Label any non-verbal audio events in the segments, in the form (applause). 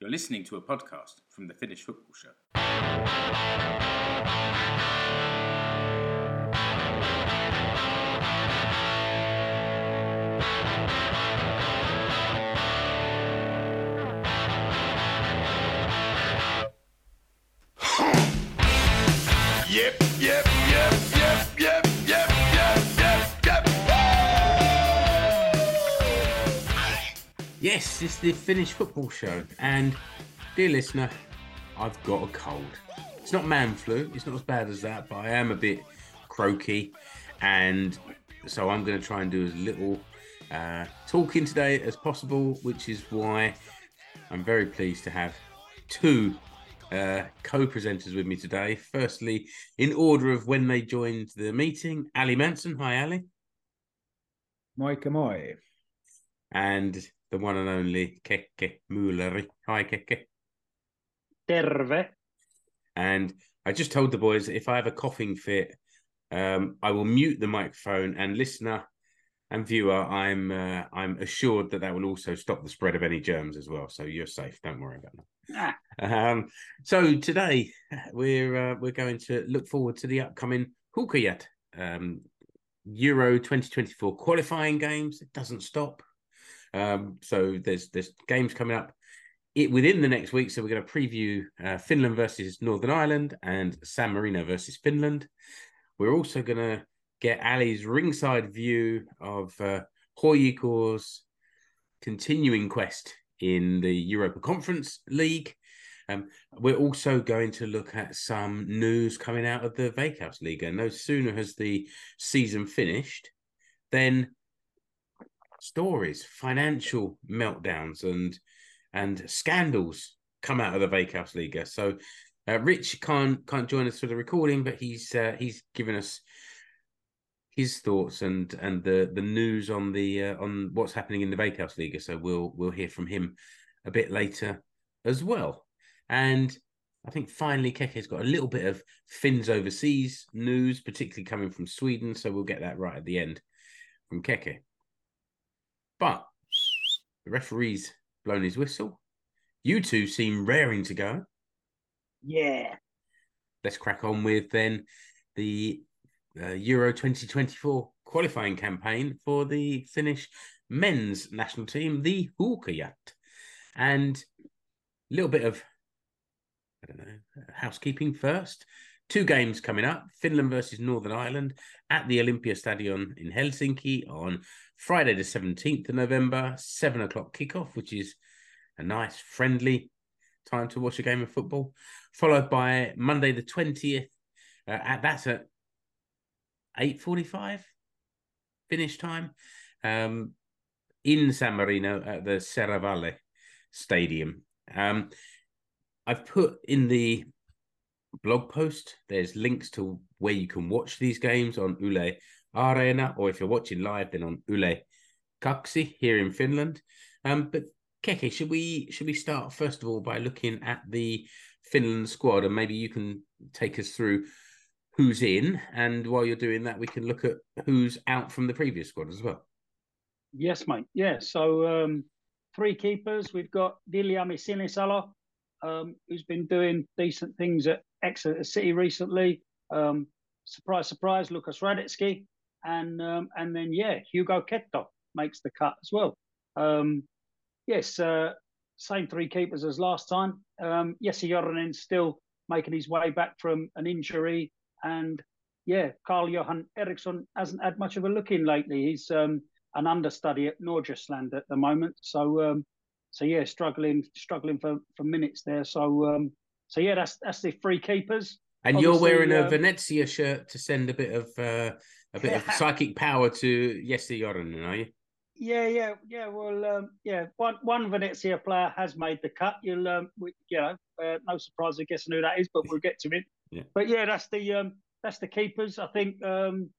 You're listening to a podcast from the Finnish Football Show. Yes, it's the Finnish football show, and dear listener, I've got a cold. It's not man flu, it's not as bad as that, but I am a bit croaky, and so I'm going to try and do as little uh, talking today as possible, which is why I'm very pleased to have two uh, co-presenters with me today. Firstly, in order of when they joined the meeting, Ally Manson. Hi, Ally. Moikka moi. and the one and only Keke Muuleri. Hi, Keke. Terve. And I just told the boys if I have a coughing fit, um, I will mute the microphone. And listener and viewer, I'm uh, I'm assured that that will also stop the spread of any germs as well. So you're safe. Don't worry about that. Ah, Um, so today we're uh, we're going to look forward to the upcoming Huuhkajat um, Euro 2024 qualifying games. It doesn't stop. Um, so there's there's games coming up it within the next week. So we're going to preview uh, Finland versus Northern Ireland and San Marino versus Finland. We're also going to get Ally's ringside view of uh, HJK's continuing quest in the Europa Conference League. Um, we're also going to look at some news coming out of the Veikkausliiga. No sooner has the season finished, then stories, financial meltdowns, and and scandals come out of the Veikkausliiga. So uh, Rich can't can't join us for the recording, but he's uh, he's given us his thoughts and and the the news on the uh, on what's happening in the Veikkausliiga. So we'll we'll hear from him a bit later as well. And I think finally Keke's got a little bit of Finns overseas news, particularly coming from Sweden. So we'll get that right at the end from Keke. But the referee's blown his whistle. You two seem raring to go. yeah. Let's crack on with then the uh, Euro 2024 qualifying campaign for the Finnish men's national team, the Huuhkajat. And a little bit of, I don't know, housekeeping first. Two games coming up Finland versus Northern Ireland at the Olympia Stadion in Helsinki on Friday, the 17th of November, seven o'clock kickoff, which is a nice, friendly time to watch a game of football. Followed by Monday, the 20th. Uh, at that's at 8.45 finish time um, in San Marino at the Serravalle Stadium. Um, I've put in the blog post, there's links to where you can watch these games on Yle Arena, or if you're watching live, then on Yle Kaksi here in Finland. Um, but Keke, should we should we start first of all by looking at the Finland squad, and maybe you can take us through who's in, and while you're doing that, we can look at who's out from the previous squad as well. Yes, mate. Yeah. So um, three keepers. We've got Viljami Sinisalo, um, who's been doing decent things at Exeter City recently. Um, surprise, surprise, Lukas Hradecky. And um, and then yeah, Hugo Keto makes the cut as well. Um, yes, uh, same three keepers as last time. Um, Jesse Joronen still making his way back from an injury, and yeah, Carl Johan Eriksson hasn't had much of a look in lately. He's um, an understudy at Nordsjælland at the moment, so um, so yeah, struggling struggling for, for minutes there. So um, so yeah, that's that's the three keepers. And you're Obviously, wearing a um, Venezia shirt to send a bit of uh, a bit of (laughs) psychic power to Jesse Joronen, are you? Yeah, yeah, yeah. Well, um, yeah. One one Venezia player has made the cut. You'll, um, we, you know, uh, no surprise in guessing who that is, but we'll get to it. (laughs) Yeah. But yeah, that's the um, that's the keepers. I think um,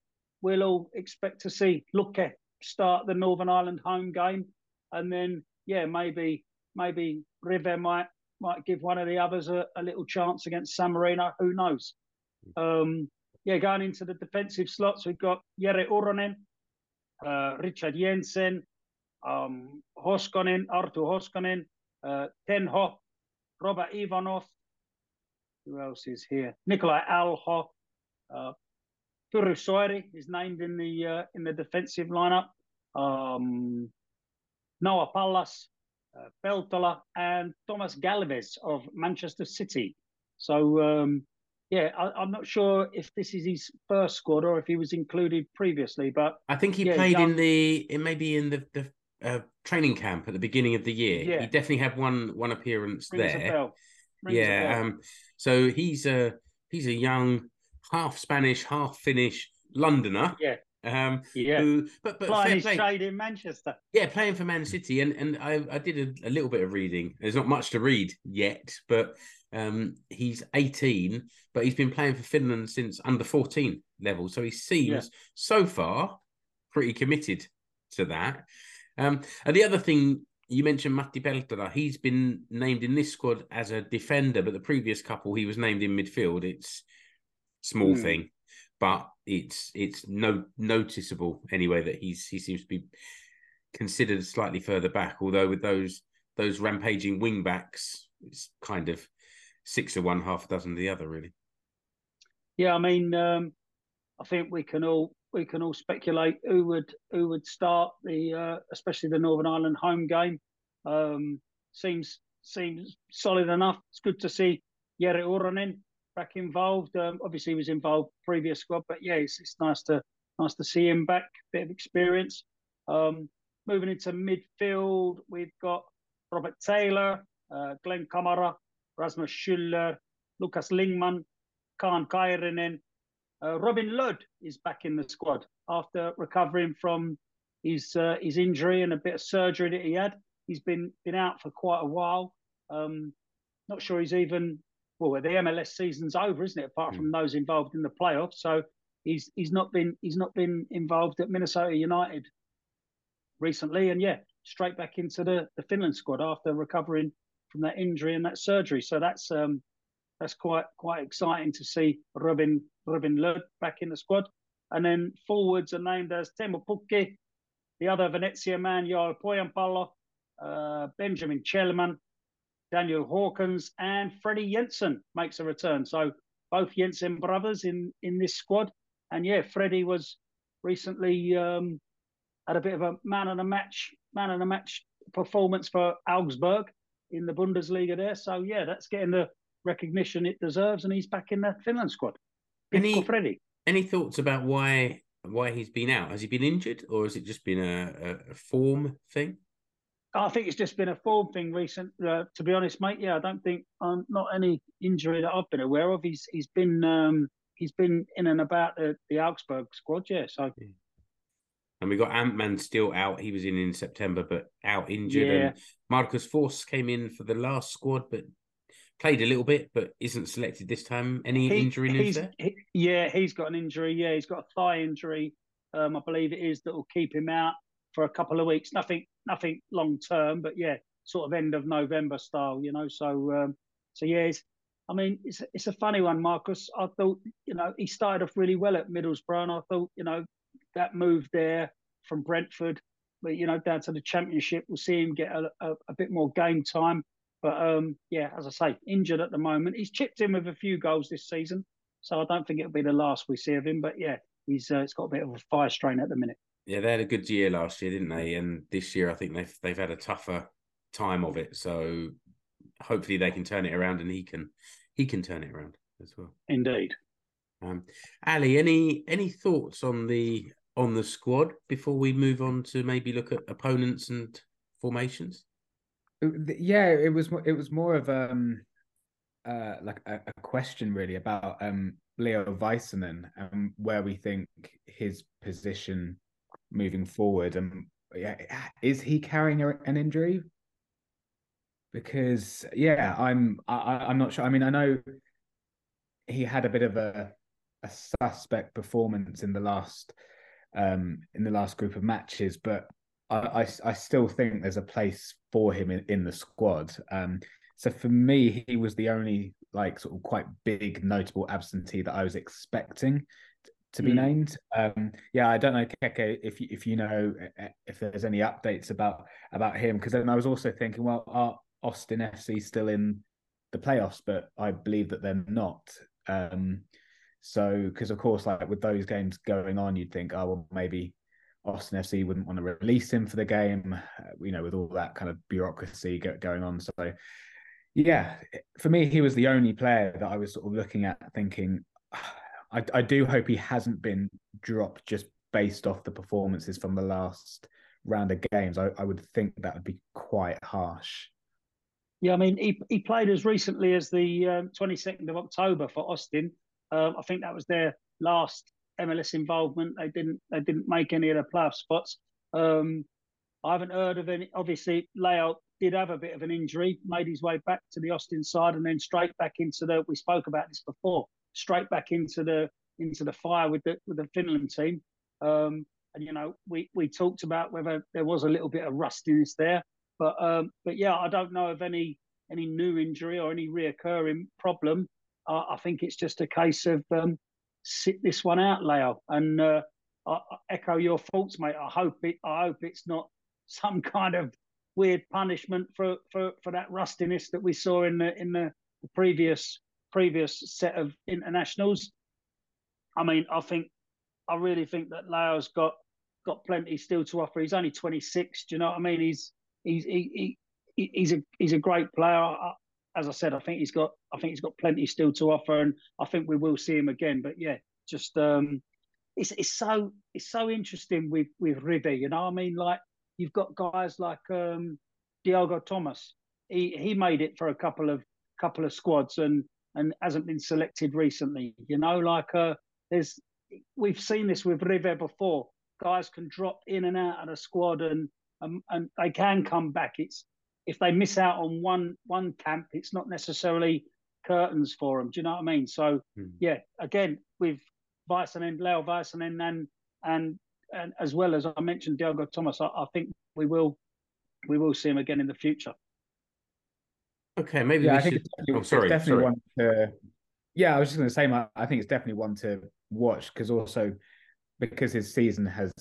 we'll all expect to see Luke start the Northern Ireland home game, and then yeah, maybe maybe Rive might might give one of the others a, a little chance against San Marino. Who knows? Um, yeah, going into the defensive slots, we've got Jere Uronen, uh, Richard Jensen, um, Hoskonen, Arttu Hoskonen, uh, Tenho, Robert Ivanov. Who else is here? Nikolai Alho. Uh, Pyry Soiri is named in the uh, in the defensive lineup. Um, Noah Pallas, uh, Peltola, and Thomas Galvez of Manchester City. So um, yeah, I, am not sure if this is his first squad or if he was included previously, but I think he yeah, played young- in the in maybe in the the uh, training camp at the beginning of the year. Yeah. He definitely had one one appearance rings there. bell. Rings a yeah, um, so he's a he's a young half Spanish, half Finnish Londoner. Yeah. Um, yeah. who but but Playing trade in Manchester. Yeah, playing for Man City, and and I I did a, a little bit of reading. There's not much to read yet, but um, he's 18, but he's been playing for Finland since under 14 level, so he seems Yeah. so far pretty committed to that. Um, and the other thing you mentioned, Matti Peltola, he's been named in this squad as a defender, but the previous couple he was named in midfield. It's small Hmm. thing, but it's it's no noticeable anyway that he's he seems to be considered slightly further back. Although with those those rampaging wing backs, it's kind of six of one, half a dozen of the other, really. Yeah, I mean, um, I think we can all we can all speculate who would who would start the uh, especially the Northern Ireland home game. Um, seems seems solid enough. It's good to see Jere Uronen back involved. Um, obviously, he was involved previous squad, but yeah, it's, it's nice to nice to see him back. Bit of experience. Um, moving into midfield, we've got Robert Taylor, uh, Glenn Kamara, Rasmus Schüller, Lucas Lingman, Kaan Kairinen. Uh, Robin Lod is back in the squad after recovering from his uh, his injury and a bit of surgery that he had. He's been been out for quite a while. Um, not sure he's even well. The MLS season's over, isn't it? Apart from those involved in the playoffs, so he's he's not been he's not been involved at Minnesota United recently, and yeah, straight back into the the Finland squad after recovering from that injury and that surgery. So that's um, that's quite quite exciting to see Robin Robin Lod back in the squad. And then forwards are named as Teemu Pukki, the other Venezia man, Joel Pohjanpalo, uh, Benjamin Källman, Daniel Håkans, and Freddie Jensen makes a return. So both Jensen brothers in in this squad. And yeah, Freddie was recently um, had a bit of a man of a match man of a match performance for Augsburg in the Bundesliga there. So yeah, that's getting the recognition it deserves, and he's back in the Finland squad. And Good he- Freddie. Any thoughts about why why he's been out? Has he been injured, or has it just been a, a, a form thing? I think it's just been a form thing recent. Uh, to be honest, mate, yeah, I don't think um, not any injury that I've been aware of. He's he's been um, he's been in and about the, the Augsburg squad, yeah. So And we got Ant Man still out. He was in in September, but out injured. Yeah. And Marcus Forss came in for the last squad, but played a little bit, but isn't selected this time. Any He- injury news there? he- yeah, he's got an injury. Yeah, he's got a thigh injury. Um, I believe it is that will keep him out for a couple of weeks. Nothing, nothing long term, but yeah, sort of end of November style, you know. So, um, so yeah, it's, I mean, it's it's a funny one, Marcus. I thought, you know, he started off really well at Middlesbrough, and I thought, you know, that move there from Brentford, but you know, down to the Championship, we'll see him get a, a, a bit more game time. But um, yeah, as I say, injured at the moment. He's chipped in with a few goals this season, so I don't think it'll be the last we see of him. But yeah, he's uh, it's got a bit of a fire strain at the minute. Yeah, they had a good year last year, didn't they? And this year, I think they've they've had a tougher time of it. So hopefully, they can turn it around, and he can he can turn it around as well. Indeed. Um, Ally, any any thoughts on the on the squad before we move on to maybe look at opponents and formations? yeah it was mo- it was more of um uh like a, a question really about um leo Väisänen and where we think his position moving forward and yeah is he carrying an injury? Because yeah i'm I, i'm not sure. I mean i know he had a bit of a a suspect performance in the last um in the last group of matches but I, I, I still think there's a place for him in, in the squad. Um, so for me, he was the only like sort of quite big notable absentee that I was expecting to be Mm. named. Um, yeah, I don't know, Keke, if you, if you know uh, if there's any updates about about him, because then I was also thinking, well, are Austin FC still in the playoffs, but I believe that they're not. Um, so, because of course, like with those games going on, you'd think, oh well, maybe Austin FC wouldn't want to release him for the game, uh, you know, with all that kind of bureaucracy go- going on. So, yeah, for me, he was the only player that I was sort of looking at, thinking, I, I do hope he hasn't been dropped just based off the performances from the last round of games. I, I would think that would be quite harsh. Yeah, I mean, he, he played as recently as the um, 22nd of October for Austin. Uh, I think that was their last MLS involvement. They didn't they didn't make any of the playoff spots. Um, I haven't heard of any. Obviously, Leo did have a bit of an injury, made his way back to the Austin side, and then straight back into the. We spoke about this before. Straight back into the into the fire with the with the Finland team. Um, and you know, we we talked about whether there was a little bit of rustiness there, but um, but yeah, I don't know of any any new injury or any reoccurring problem. Uh, I think it's just a case of um, sit this one out, Leo, and uh, I, I echo your thoughts, mate. I hope it. I hope it's not some (laughs) kind of weird punishment for, for, for that rustiness that we saw in the in the previous previous set of internationals. I mean, I think I really think that Leo's got got plenty still to offer. He's only 26. Do you know what I mean? He's he's he, he he's a he's a great player. As I said, I think he's got I think he's got plenty still to offer, and I think we will see him again. But yeah, just um, it's it's so it's so interesting with with Rive. You know, I mean, like you've got guys like um, Diogo Thomas. He he made it for a couple of couple of squads and and hasn't been selected recently. You know, like uh, there's we've seen this with Rive before. Guys can drop in and out of the squad and um, and they can come back. It's if they miss out on one one camp, it's not necessarily curtains for them. Do you know what I mean? So hmm. yeah, again with Väisänen, Leo Väisänen, and and and as well as I mentioned Diogo Thomas, I, I think we will we will see him again in the future. Okay, maybe. Yeah, I think should... it's oh, sorry, it's definitely sorry. one to. Yeah, I was just going to say, my, I think it's definitely one to watch because also because his season has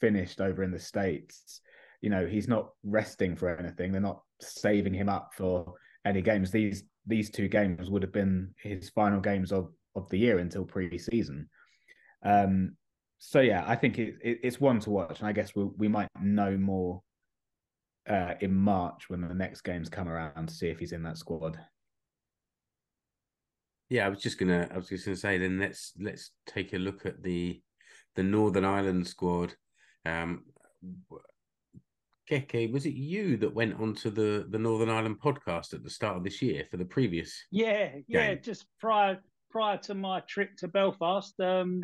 finished over in the states. You know, he's not resting for anything. They're not saving him up for any games. These these two games would have been his final games of of the year until pre-season. Um, so yeah, I think it, it, it's one to watch, and I guess we we'll, we might know more uh, in March when the next games come around to see if he's in that squad. Yeah, I was just gonna. I was just gonna say. Then let's let's take a look at the the Northern Ireland squad. Um, Keke, was it you that went onto the the Northern Ireland podcast at the start of this year for the previous? Yeah, yeah, just prior prior to my trip to Belfast. Um,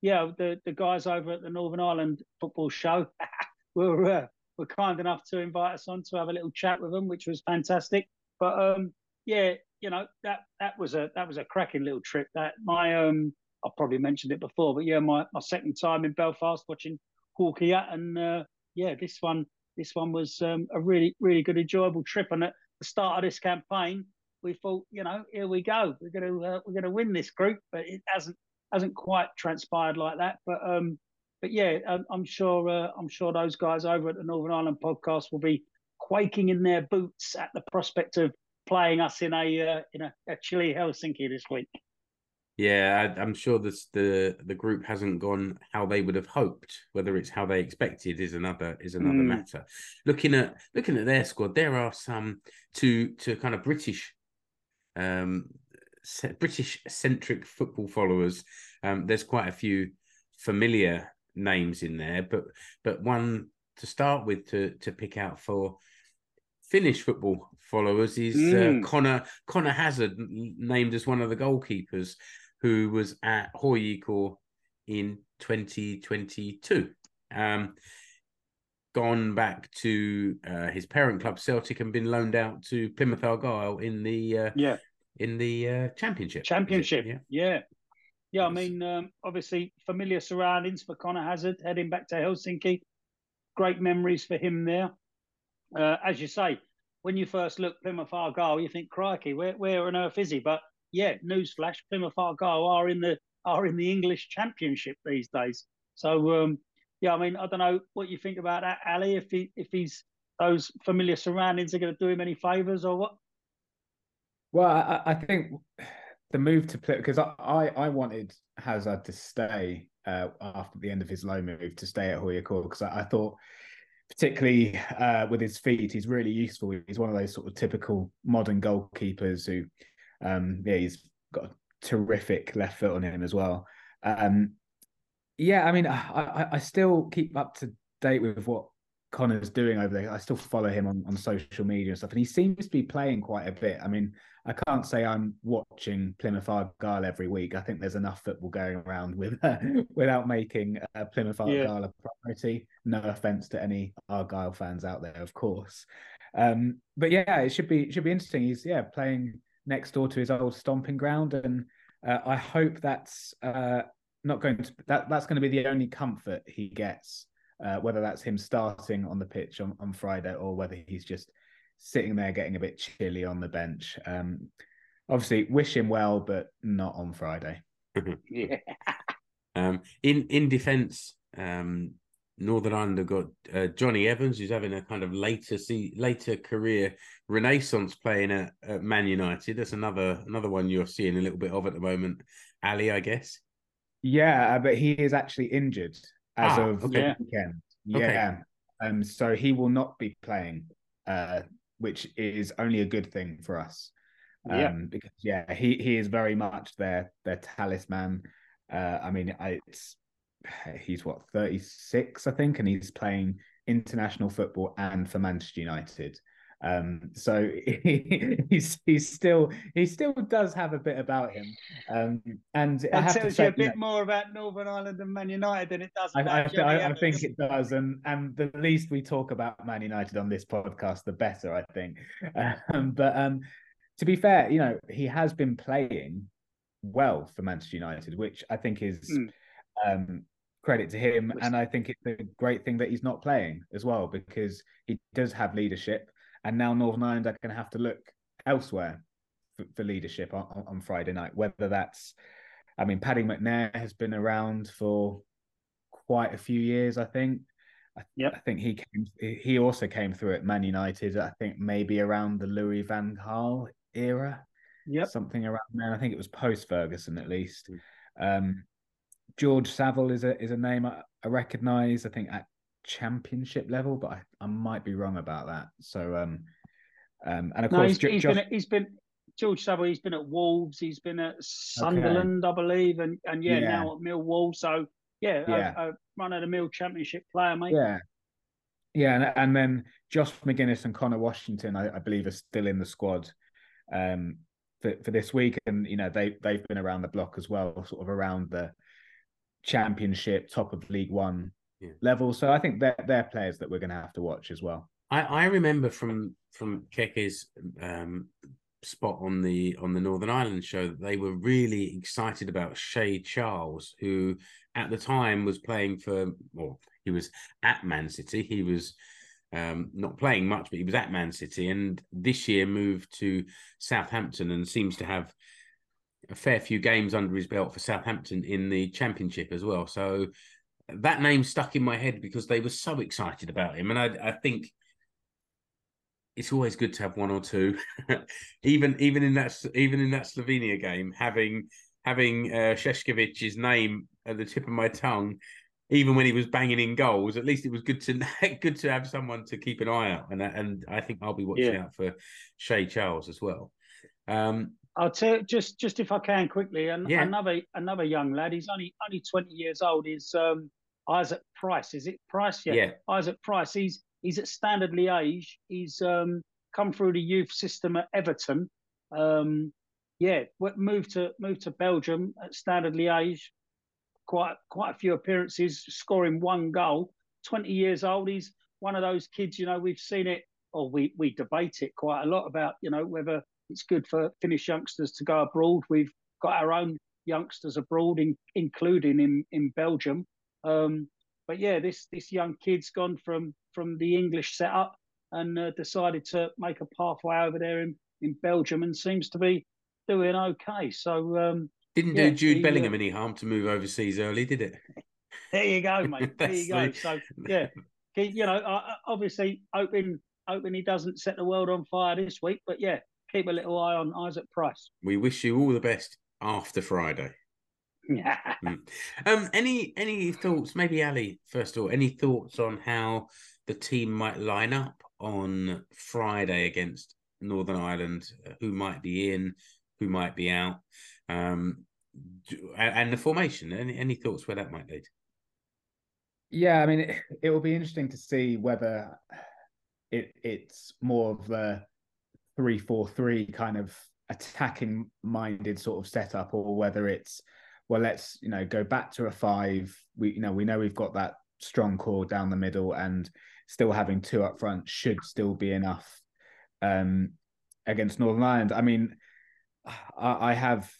yeah, the the guys over at the Northern Ireland Football Show (laughs) were uh, were kind enough to invite us on to have a little chat with them, which was fantastic. But um, yeah, you know that that was a that was a cracking little trip. That my um, I probably mentioned it before, but yeah, my, my second time in Belfast watching Hawkeye, and uh, yeah, this one this one was um, a really really good enjoyable trip. And at the start of this campaign, we thought, you know, here we go, we're gonna uh, we're gonna win this group, but it hasn't hasn't quite transpired like that. But um, but yeah, I'm, I'm sure uh, I'm sure those guys over at the Northern Ireland podcast will be quaking in their boots at the prospect of playing us in a uh, in a, a chilly Helsinki this week. Yeah, I, am sure this the the group hasn't gone how they would have hoped. Whether it's how they expected is another is another mm. matter. Looking at looking at their squad, there are some to to kind of British um British centric football followers. Um, there's quite a few familiar names in there, but but one to start with to to pick out for Finnish football followers is mm. uh, Conor Conor Hazard, named as one of the goalkeepers who was at HJK in 2022. Um, gone back to uh, his parent club Celtic and been loaned out to Plymouth Argyle in the uh, yeah in the uh, championship. Championship, yeah, yeah. Yeah, I mean, um, obviously familiar surroundings for Conor Hazard heading back to Helsinki. Great memories for him there. Uh, as you say, when you first look Plymouth Argyle, you think, "Crikey, where where on earth is he?" But yeah, newsflash: Plymouth Argyle are in the are in the English Championship these days. So um, yeah, I mean, I don't know what you think about that, Ally. If he if he's those familiar surroundings are going to do him any favors or what? Well, I, I think the move to play because I, I, I wanted Hazard to stay uh, after the end of his loan move to stay at HJK because I, I, thought particularly uh, with his feet he's really useful. He's one of those sort of typical modern goalkeepers who um, yeah he's got a terrific left foot on him as well. Um, yeah, I mean I, I still keep up to date with what Conor's doing over there. I still follow him on, on social media and stuff, and he seems to be playing quite a bit. I mean, I can't say I'm watching Plymouth Argyle every week. I think there's enough football going around with uh, (laughs) without making uh, Plymouth Argyle yeah. a priority. No offense to any Argyle fans out there, of course. Um, but yeah, it should be should be interesting. He's yeah playing next door to his old stomping ground, and uh, I hope that's uh, not going to that that's going to be the only comfort he gets uh, whether that's him starting on the pitch on, on Friday or whether he's just sitting there getting a bit chilly on the bench. Um, obviously, wish him well, but not on Friday. (laughs) yeah. Um, in in defence, um, Northern Ireland have got uh, Jonny Evans, who's having a kind of later see later career renaissance playing at, at, Man United. That's another another one you're seeing a little bit of at the moment. Ally, I guess. Yeah, uh, but he is actually injured as ah, of okay. the weekend. Yeah. Okay. Um, so he will not be playing, uh, which is only a good thing for us. Um, yeah. because yeah, he he is very much their their talisman. Uh, I mean, it's he's what 36, I think, and he's playing international football and for Manchester United. Um, so he, (laughs) he's he's still he still does have a bit about him, um, and that I have tells to say, you a bit more about Northern Ireland and Man United than it does. I, I, I, I, think it does, and and the least we talk about Man United on this podcast, the better. I think, (laughs) um, but um, to be fair, you know he has been playing well for Manchester United, which I think is. Mm. Um, credit to him. And I think it's a great thing that he's not playing as well because he does have leadership and now Northern Ireland are going to have to look elsewhere for, for leadership on, on, Friday night. Whether that's, I mean, Paddy McNair has been around for quite a few years, I think. Yeah, I think he came. He also came through at Man United. I think maybe around the Louis Van Gaal era. Yeah, something around there. I think it was post Ferguson at least. Mm. Um, George Saville is a is a name I, I recognise. I think at championship level, but I, I might be wrong about that. So, um, um, and of no, course, he's, he's Josh... been he's been George Saville. He's been at Wolves. He's been at Sunderland, okay. I believe, and and yeah, yeah, now at Millwall. So yeah, yeah. a, a run of the mill championship player, mate. Yeah. Yeah, and, and then Josh Magennis and Conor Washington, I, I believe, are still in the squad um, for, for this week, and you know they they've been around the block as well, sort of around the championship, top of League One yeah. level. So I think they're they're players that we're going to have to watch as well. I, I remember from from Keke's um, spot on the on the Northern Ireland show that they were really excited about Shea Charles, who at the time was playing for well, he was at Man City. He was um, not playing much, but he was at Man City, and this year moved to Southampton and seems to have a fair few games under his belt for Southampton in the Championship as well. So that name stuck in my head because they were so excited about him, and I, I think it's always good to have one or two, (laughs) even even in that even in that Slovenia game, having having uh, Šešković's name at the tip of my tongue, even when he was banging in goals. At least it was good to (laughs) good to have someone to keep an eye out, and and I think I'll be watching yeah. out for Shea Charles as well. Um, I'll tell just just if I can quickly, and yeah. another another young lad. He's only only twenty years old. Is um, Isaac Price. Is it Price? Yeah. yeah. Isaac Price. He's he's at Standard Liège. He's um, come through the youth system at Everton. Um, yeah, moved to moved to Belgium at Standard Liège. Quite quite a few appearances, scoring one goal. Twenty years old. He's one of those kids. You know, we've seen it, or we we debate it quite a lot about you know whether it's good for Finnish youngsters to go abroad. We've got our own youngsters abroad, in, including in in Belgium. Um, but yeah, this this young kid's gone from from the English setup and uh, decided to make a pathway over there in, in Belgium and seems to be doing okay. So um, didn't yeah, do Jude he, Bellingham uh, any harm to move overseas early, did it? (laughs) There you go, (laughs) mate. there you go. So yeah, (laughs) you know, obviously hoping hoping he doesn't set the world on fire this week, but yeah, keep a little eye on Isaac Price. We wish you all the best after Friday. Yeah. (laughs) Um, any any thoughts? Maybe Ally first of all. Any thoughts on how the team might line up on Friday against Northern Ireland? Who might be in? Who might be out? Um, and, and the formation. Any any thoughts where that might lead? Yeah, I mean, it, it will be interesting to see whether it it's more of a three four three kind of attacking minded sort of setup, or whether it's well, let's you know go back to a five. We you know we know we've got that strong core down the middle, and still having two up front should still be enough um, against Northern Ireland. I mean, I, I have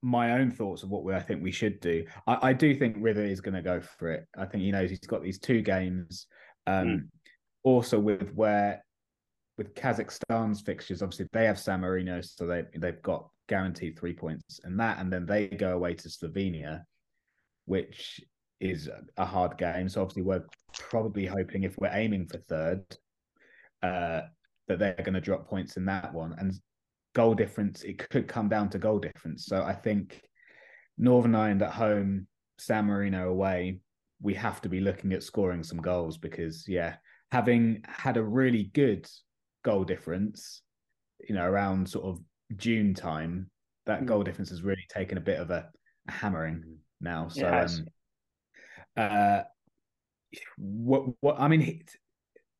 my own thoughts of what we, I think we should do. I, I do think River is going to go for it. I think he knows he's got these two games. Um, Also, with where with Kazakhstan's fixtures, obviously they have San Marino, so they they've got guaranteed three points and that, and then they go away to Slovenia, which is a hard game. So obviously we're probably hoping if we're aiming for third, uh, that they're going to drop points in that one. And goal difference, it could come down to goal difference. So I think Northern Ireland at home, San Marino away, we have to be looking at scoring some goals because yeah, having had a really good goal difference, you know, around sort of June time, that Mm. goal difference has really taken a bit of a, a hammering now. So has. um, uh what what I mean he-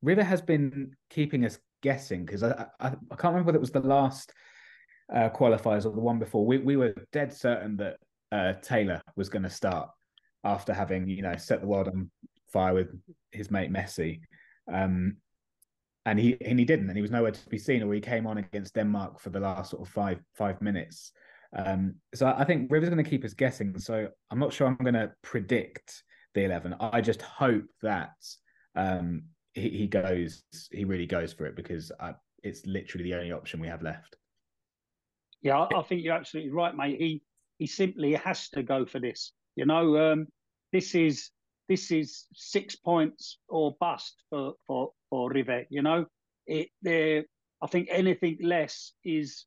Rive has been keeping us guessing because I, I I can't remember whether it was the last uh, qualifiers or the one before. We we were dead certain that uh, Taylor was going to start after having you know set the world on fire with his mate Messi, um, and he and he didn't, and he was nowhere to be seen, or he came on against Denmark for the last sort of five five minutes. Um, so I think Rive's going to keep us guessing. So I'm not sure I'm going to predict the eleven. I just hope that um, he, he goes, he really goes for it because I, it's literally the only option we have left. Yeah, I, I think you're absolutely right, mate. He he simply has to go for this. You know, um, this is this is six points or bust for for for Rivet. You know, it there. I think anything less is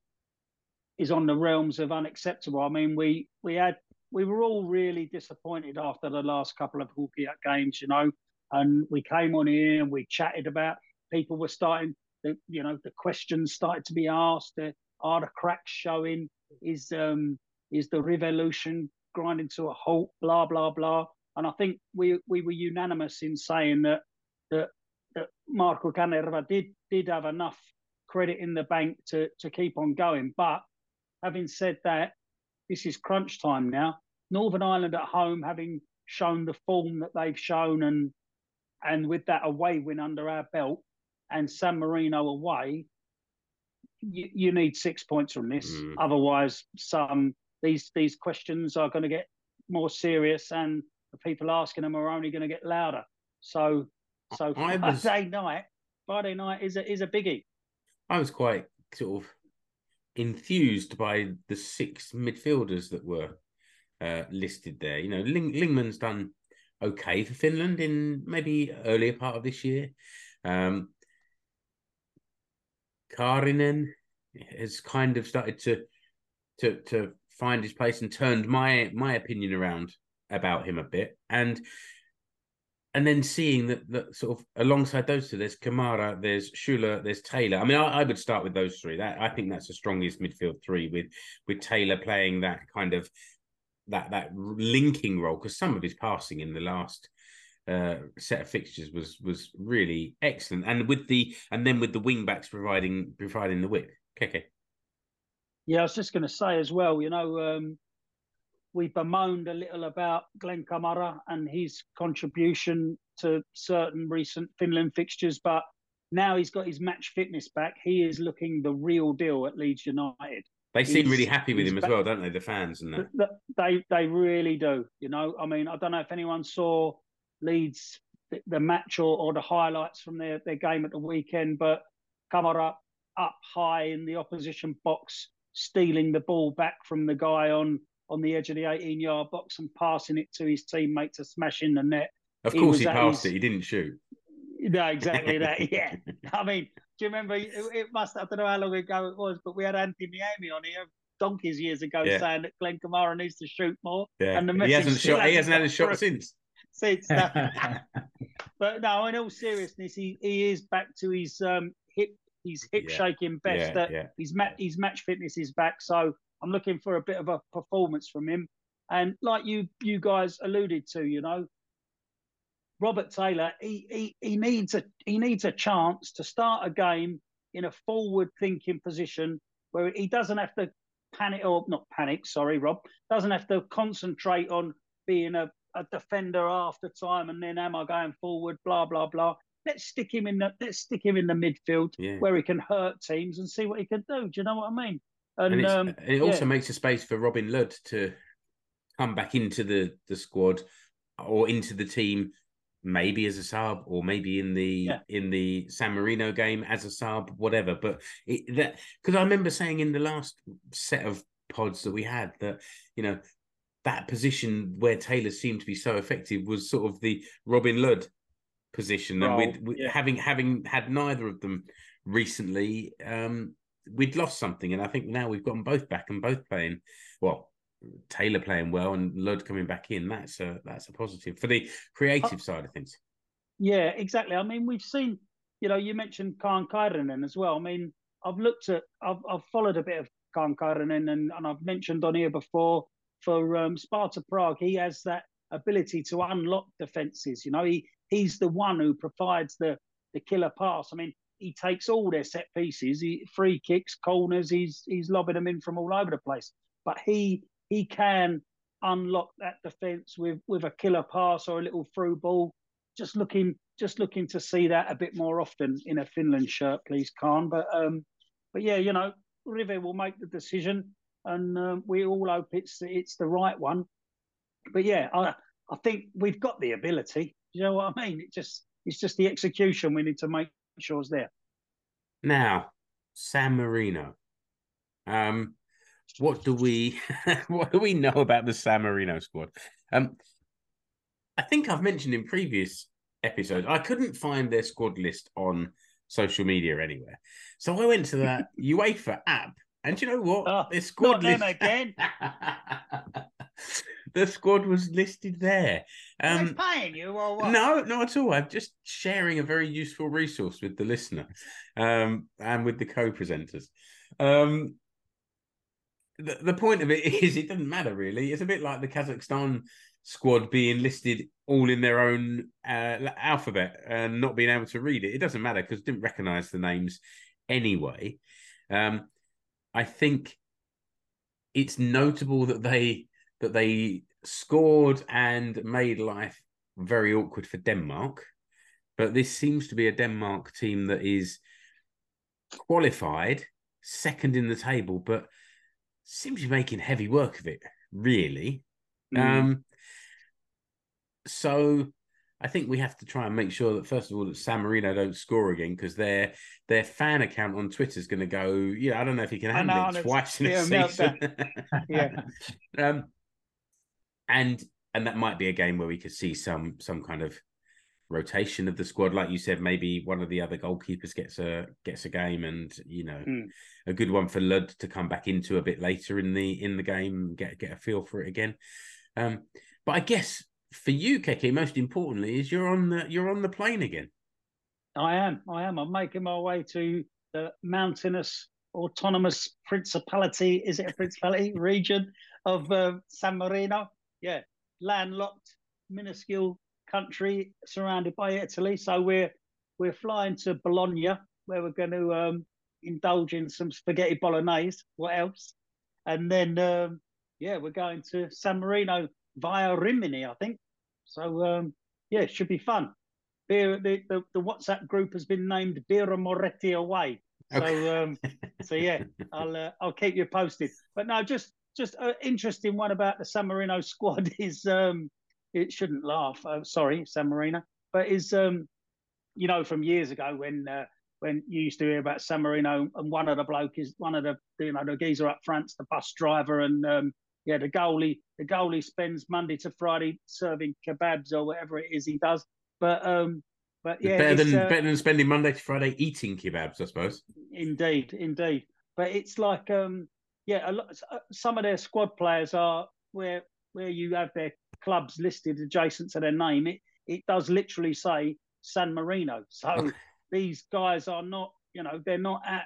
is on the realms of unacceptable. I mean, we we had we were all really disappointed after the last couple of Huuhkajat games. You know, and we came on here and we chatted about people were starting. The, you know, the questions started to be asked. The, are the cracks showing? Is um is the revolution grinding to a halt? Blah blah blah. And I think we we were unanimous in saying that that that Markku Kanerva did did have enough credit in the bank to to keep on going. But having said that, this is crunch time now. Northern Ireland at home, having shown the form that they've shown, and and with that away win under our belt, and San Marino away, you, you need six points from this. Mm. Otherwise, some these these questions are going to get more serious, and the people asking them are only going to get louder. So, so I was- Friday night, Friday night is a is a biggie. I was quite sort of enthused by the six midfielders that were uh, listed there. You know, Ling- Lingman's done okay for Finland in maybe earlier part of this year. Um, Kairinen has kind of started to to to find his place and turned my my opinion around about him a bit and and then seeing that, that sort of alongside those two, there's Kamara, there's Schüller, there's Taylor. I mean, I, I would start with those three. That I think that's the strongest midfield three with with Taylor playing that kind of that that linking role because some of his passing in the last uh, set of fixtures was was really excellent, and with the and then with the wing backs providing providing the width. Keke. Yeah, I was just going to say as well, you know, um, we bemoaned a little about Glenn Kamara and his contribution to certain recent Finland fixtures, but now he's got his match fitness back. He is looking the real deal at Leeds United. They seem He's- really happy with him as well, don't they? The fans and that. Th- th- They they really do. You know, I mean, I don't know if anyone saw Leeds the, the match or, or the highlights from their, their game at the weekend, but Kamara up high in the opposition box, stealing the ball back from the guy on on the edge of the 18 yard box and passing it to his teammate to smash in the net. Of course, he passed his- it. He didn't shoot. No, exactly that. (laughs) Yeah. I mean, Do you remember? It, it must. I don't know how long ago it was, but we had Anthony Miami on here donkeys years ago Yeah. saying that Glenn Kamara needs to shoot more. Yeah, And the he hasn't shot. He hasn't had a shot since. (laughs) Since that. (laughs) but no, in all seriousness, he, he is back to his um, hip his hip Yeah. shaking best. That his match his match fitness is back. So I'm looking for a bit of a performance from him. And like you you guys alluded to, you know, Robert Taylor, he he, he needs a he needs a chance to start a game in a forward thinking position where he doesn't have to panic or not panic, sorry, Rob, doesn't have to concentrate on being a, a defender after time and then am I going forward, blah blah blah. Let's stick him in the let's stick him in the midfield Yeah. where he can hurt teams and see what he can do. Do you know what I mean? And, and, um, and it also yeah. makes a space for Robin Lod to come back into the the squad or into the team, maybe as a sub or maybe in the Yeah. in the San Marino game as a sub, whatever. But it, that because I remember saying in the last set of pods that we had that you know that position where Taylor seemed to be so effective was sort of the Robin Lod position, and Role, with, with yeah. having having had neither of them recently, um, we'd lost something, and I think now we've got them both back and both playing well. Taylor playing well and Lod coming back in. That's a that's a positive for the creative side of things. Yeah, exactly. I mean, we've seen, you know, you mentioned Kaan Kairinen as well. I mean, I've looked at, I've, I've followed a bit of Kaan Kairinen and, and I've mentioned on here before for um, Sparta Prague, he has that ability to unlock defences. You know, he he's the one who provides the, the killer pass. I mean, he takes all their set pieces, he, free kicks, corners, he's, he's lobbing them in from all over the place. But he, he can unlock that defence with, with a killer pass or a little through ball just looking just looking to see that a bit more often in a Finland shirt, please, Kaan. But um, but yeah, you know, Rive will make the decision, and um, we all hope it's it's the right one. But yeah, I I think we've got the ability. You know what I mean? It just it's just the execution we need to make sure is there. Now, San Marino. Um, what do we (laughs) what do we know about the San Marino squad? Um, I think I've mentioned in previous episodes I couldn't find their squad list on social media anywhere, so I went to that (laughs) UEFA app, and you know what? Oh, their squad list again. (laughs) the squad was listed there. Um, paying you or what? no, not at all. I'm just sharing a very useful resource with the listener um, and with the co-presenters. Um, the, the point of it (laughs) is it doesn't matter really. It's a bit like the Kazakhstan squad being listed all in their own uh, alphabet and not being able to read it. It doesn't matter because didn't recognize the names anyway. Um, I think it's notable that they that they scored and made life very awkward for Denmark. But this seems to be a Denmark team that is qualified, second in the table, but seems to be making heavy work of it, really. Mm. Um, so I think we have to try and make sure that first of all that San Marino don't score again because their their fan account on Twitter is going to go. Yeah, I don't know if he can handle know, it twice in a season. Yeah. (laughs) um, and and that might be a game where we could see some some kind of rotation of the squad, like you said. Maybe one of the other goalkeepers gets a gets a game, and you know, Mm. a good one for Lod to come back into a bit later in the in the game, get get a feel for it again. Um, but I guess for you, Keke, most importantly, is you're on the you're on the plane again. I am. I am. I'm making my way to the mountainous autonomous principality. Is it a principality (laughs) region of uh, San Marino? Yeah, landlocked, minuscule country surrounded by Italy. So we're we're flying to Bologna, where we're going to um, indulge in some spaghetti bolognese. What else? And then um, yeah, we're going to San Marino via Rimini, I think. So um, yeah, it should be fun. Beer, the, the, the WhatsApp group has been named Vera Moretti Away. So Okay. um, so yeah, (laughs) I'll uh, I'll keep you posted. But no, just just an interesting one about the San Marino (laughs) squad is um, it shouldn't laugh. Uh, sorry, San Marino, but is um, you know from years ago when uh, when you used to hear about San Marino and one of the bloke is one of the you know the geezer up front's the bus driver and um, yeah the goalie the goalie spends Monday to Friday serving kebabs or whatever it is he does. But um, but yeah, better than uh, better than spending Monday to Friday eating kebabs, I suppose. Indeed, indeed. But it's like, um, yeah, a lot, uh, some of their squad players are where where you have their clubs listed adjacent to their name. It it does literally say San Marino. So these guys are not, you know, they're not at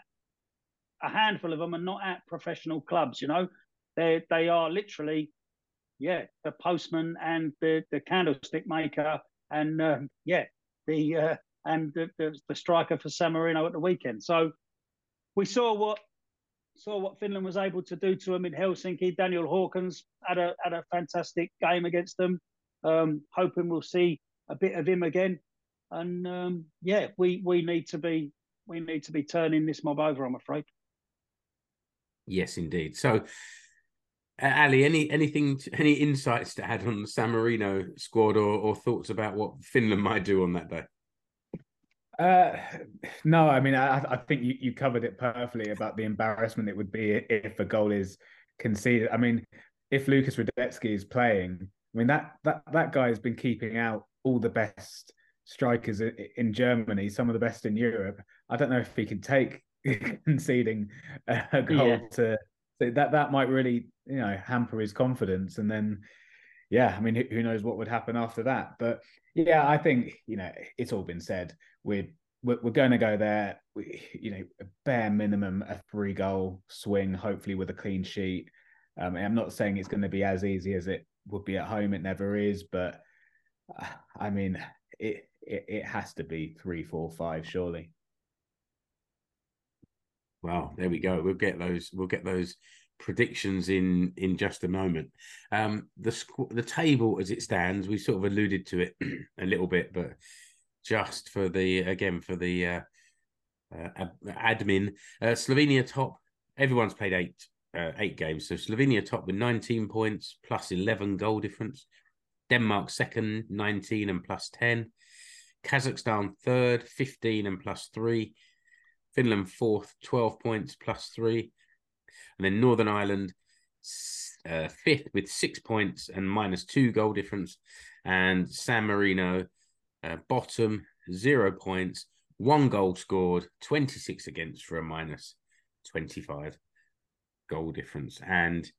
a handful of them are not at professional clubs. You know, they they are literally, yeah, the postman and the the candlestick maker and um, yeah, the uh, and the, the the striker for San Marino at the weekend. So we saw what saw what Finland was able to do to them in Helsinki. Daniel Håkans had a had a fantastic game against them. Um, hoping we'll see a bit of him again. And um, yeah, we we need to be we need to be turning this mob over. I'm afraid. Yes, indeed. So, Ally, any anything, any insights to add on the San Marino squad, or, or thoughts about what Finland might do on that day? Uh, no, I mean, I, I think you, you covered it perfectly about the embarrassment it would be if a goal is conceded. I mean, if Lukas Hradecky is playing, I mean that that that guy has been keeping out all the best strikers in Germany, some of the best in Europe. I don't know if he can take (laughs) conceding a goal yeah. to so that that might really you know hamper his confidence, and then yeah, I mean, who knows what would happen after that? But yeah, I think you know it's all been said. We're we're, going to go there. We, you know, a bare minimum a three goal swing, hopefully with a clean sheet. Um, I'm not saying it's going to be as easy as it would be at home. It never is, but uh, I mean, it, it it has to be three, four, five, surely. Well, there we go. We'll get those. We'll get those predictions in in just a moment. Um, the squ- the table as it stands, we sort of alluded to it (clears throat) a little bit, but just for the again for the uh, uh, admin, uh, Slovenia top. Everyone's played eight uh, eight games, so Slovenia top with nineteen points plus eleven goal difference. Denmark second, nineteen and plus ten. Kazakhstan third, fifteen and plus three. Finland fourth, 12 points plus three. And then Northern Ireland uh, fifth with six points and minus two goal difference. And San Marino uh, bottom, zero points, one goal scored, 26 against for a minus 25 goal difference. And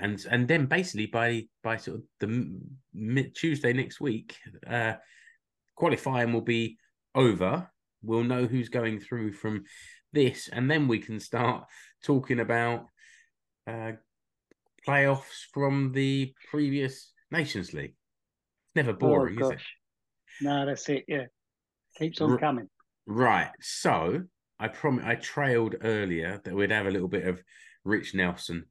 and and then basically by by sort of the mid Tuesday next week, uh, qualifying will be over. We'll know who's going through from this, and then we can start talking about uh, playoffs from the previous Nations League. It's never boring, oh, is it? No, that's it. Yeah, keeps on R- coming. Right. So I promise I trailed earlier that we'd have a little bit of Rich Nelson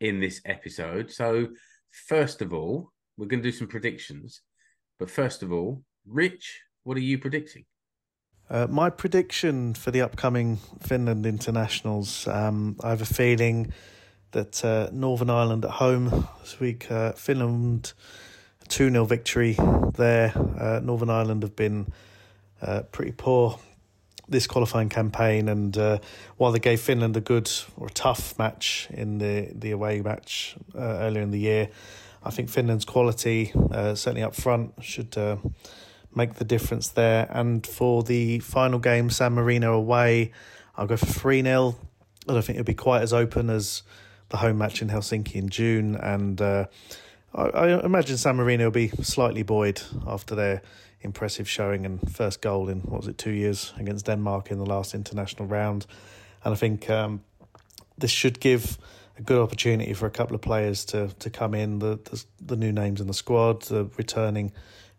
in this episode. So first of all, we're going to do some predictions. But first of all, Rich, what are you predicting? Uh, my prediction for the upcoming Finland internationals, um, I have a feeling that uh, Northern Ireland at home this week, uh, Finland 2 0 victory there. Uh, Northern Ireland have been uh, pretty poor this qualifying campaign, and uh, while they gave Finland a good or a tough match in the, the away match earlier in the year, I think Finland's quality, certainly up front, should make the difference there. And for the final game, San Marino away, I'll go for 3 0. I don't think it'll be quite as open as the home match in Helsinki in June. And uh, I, I, imagine San Marino will be slightly buoyed after their impressive showing and first goal in, what was it, two years against Denmark in the last international round. And I think um, this should give a good opportunity for a couple of players to to come in, the, the, the new names in the squad, the returning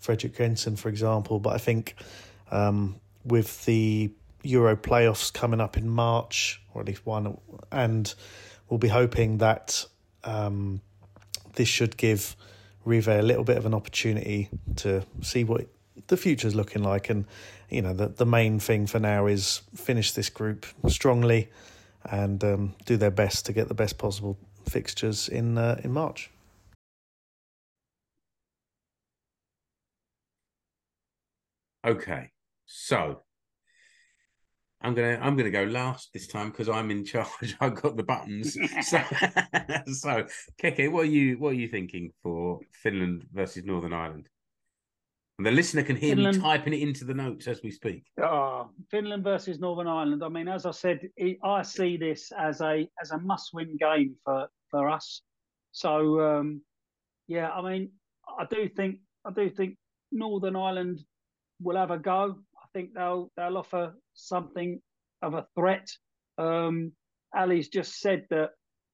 Fredrik Jensen, for example. But I think um, with the Euro playoffs coming up in March, or at least one, and we'll be hoping that um, this should give Rive a little bit of an opportunity to see what the future is looking like. And, you know, the, the main thing for now is finish this group strongly and um, do their best to get the best possible fixtures in uh, in March. Okay, so I'm gonna I'm gonna go last this time because I'm in charge. (laughs) I've got the buttons. (laughs) so, (laughs) so Keke, what are you what are you thinking for Finland versus Northern Ireland? And the listener can hear Finland- me typing it into the notes as we speak. Oh, Finland versus Northern Ireland. I mean, as I said, I see this as a as a must-win game for for us. So, um, yeah, I mean, I do think I do think Northern Ireland will have a go. I think they'll they'll offer something of a threat. Um, Ally's just said that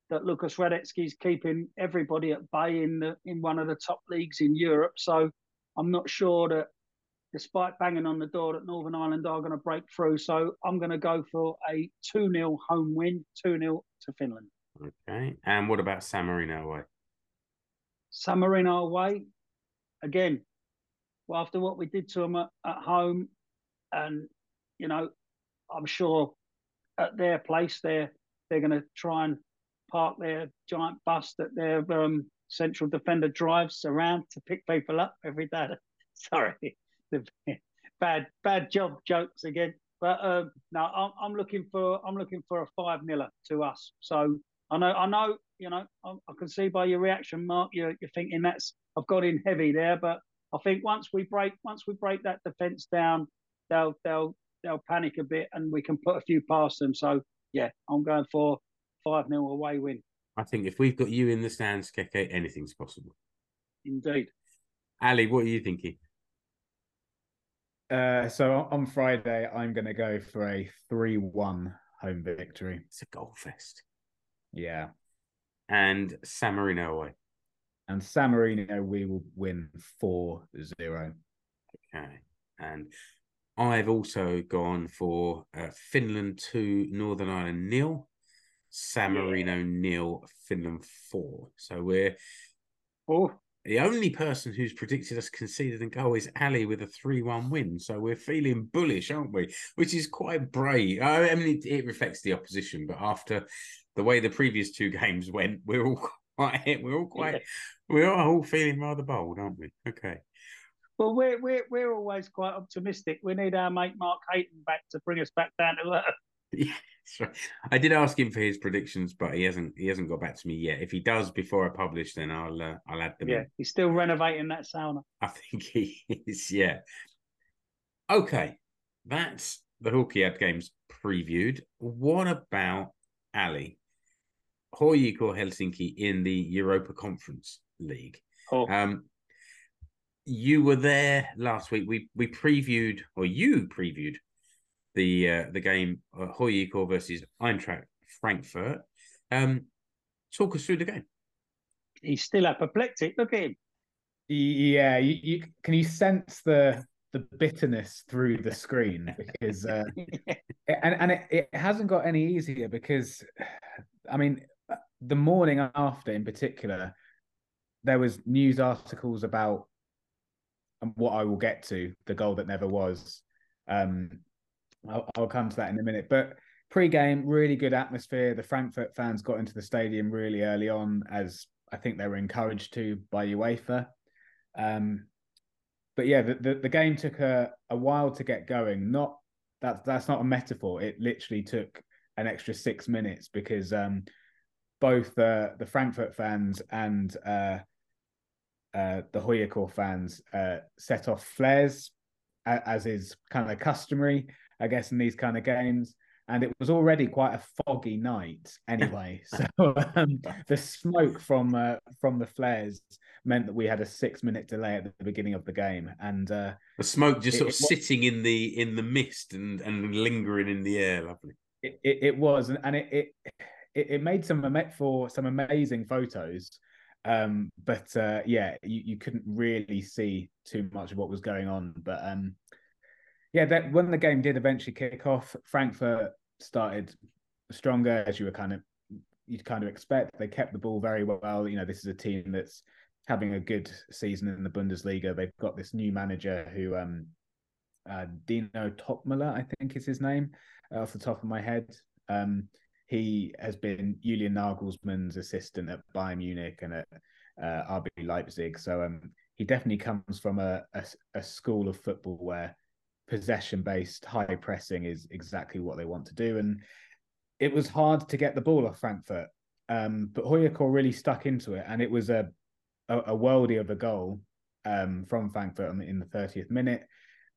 that Lukas Hradecky's keeping everybody at bay in the in one of the top leagues in Europe. So I'm not sure that despite banging on the door that Northern Ireland are going to break through. So I'm going to go for a 2 0 home win, 2 0 to Finland. Okay. And what about San Marino away? San Marino away, again, well, after what we did to them at, at home, and, you know, I'm sure at their place, they're, they're going to try and park their giant bus that their um, central defender drives around to pick people up every day. (laughs) Sorry, (laughs) the bad bad job jokes again. But um, no, I'm, I'm looking for I'm looking for a five miller to us. So I know I know you know I, I can see by your reaction, Mark, you're, you're thinking that's I've got in heavy there. But I think once we break once we break that defence down, they'll they'll they'll panic a bit and we can put a few past them. So yeah, I'm going for five 0 away win. I think if we've got you in the stands, Keke, anything's possible. Indeed. Ally, what are you thinking? Uh, so on Friday, I'm going to go for a 3 1 home victory. It's a goal fest. Yeah. And San Marino away. And San Marino, we will win 4 0. Okay. And I've also gone for uh, Finland 2, Northern Ireland nil, San Yeah. Marino nil, Finland 4. So we're Oh, the only person who's predicted us conceded a goal is Ally with a 3 1 win. So we're feeling bullish, aren't we? Which is quite brave. I mean, it, it reflects the opposition, but after the way the previous two (laughs) games went, we're all quite, (laughs) we're all quite, we're all feeling rather bold, aren't we? Okay. Well, we're we're we're always quite optimistic. We need our mate Mark Hayton back to bring us back down to earth. (laughs) Yeah, (laughs) right. I did ask him for his predictions, but he hasn't. He hasn't got back to me yet. If he does before I publish, then I'll uh, I'll add them. Yeah, in. he's still renovating that sauna. I think he is. Yeah. Okay, that's the Huuhkajat games previewed. What about Ally? HJK Helsinki in the Europa Conference League. Oh, Um, you were there last week. We we previewed, or you previewed, the uh, the game uh, HJK versus Eintracht Frankfurt. Um, talk us through the game. he's still apoplectic. Look at him. Yeah, you, you can you sense the the bitterness through the screen because uh, (laughs) and and it, it hasn't got any easier because I mean the morning after in particular there was news articles about and what I will get to the goal that never was. Um I'll, I'll come to that in a minute. But pre-game really good atmosphere. The Frankfurt fans got into the stadium really early on as I think they were encouraged to by UEFA. Um but yeah the, the, the game took a, a while to get going. Not that that's not a metaphor. It literally took an extra six minutes because um both uh, the Frankfurt fans and uh, uh, the HJK fans uh, set off flares, as is kind of customary, I guess, in these kind of games. And it was already quite a foggy night, anyway. (laughs) so um, the smoke from uh, from the flares meant that we had a six minute delay at the beginning of the game, and uh, The smoke just It- sort of it wa- sitting in the in the mist and and lingering in the air. Lovely. it, it, it was, and, and it, it it made some for some amazing photos. Um, but uh, yeah, you, you couldn't really see too much of what was going on. But um, yeah, that when the game did eventually kick off, Frankfurt started stronger as you were kind of you'd kind of expect. They kept the ball very well. You know, this is a team that's having a good season in the Bundesliga. They've got this new manager who um uh, Dino Toppmöller, I think is his name, uh, off the top of my head. Um, he has been Julian Nagelsmann's assistant at Bayern Munich and at uh, RB Leipzig. So um, he definitely comes from a, a, a school of football where possession based high pressing is exactly what they want to do. And it was hard to get the ball off Frankfurt. Um, but HJK really stuck into it, and it was a a, a worldie of a goal. um, from Frankfurt in the 30th minute.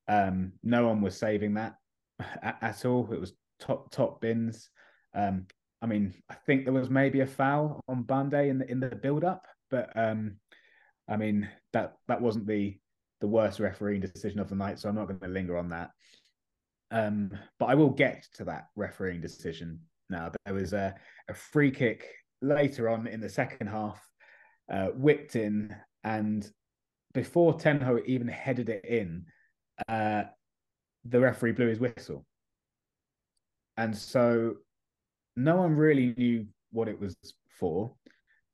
Um, no one was saving that (laughs) at, at, all. It was top top bins. Um, I mean, I think there was maybe a foul on Bande in the in the build up, but um, I mean that that wasn't the the worst refereeing decision of the night, so I'm not going to linger on that. Um, but I will get to that refereeing decision now. There was a, a free kick later on in the second half, uh, whipped in, and before Tenho even headed it in, uh, the referee blew his whistle. And so no one really knew what it was for.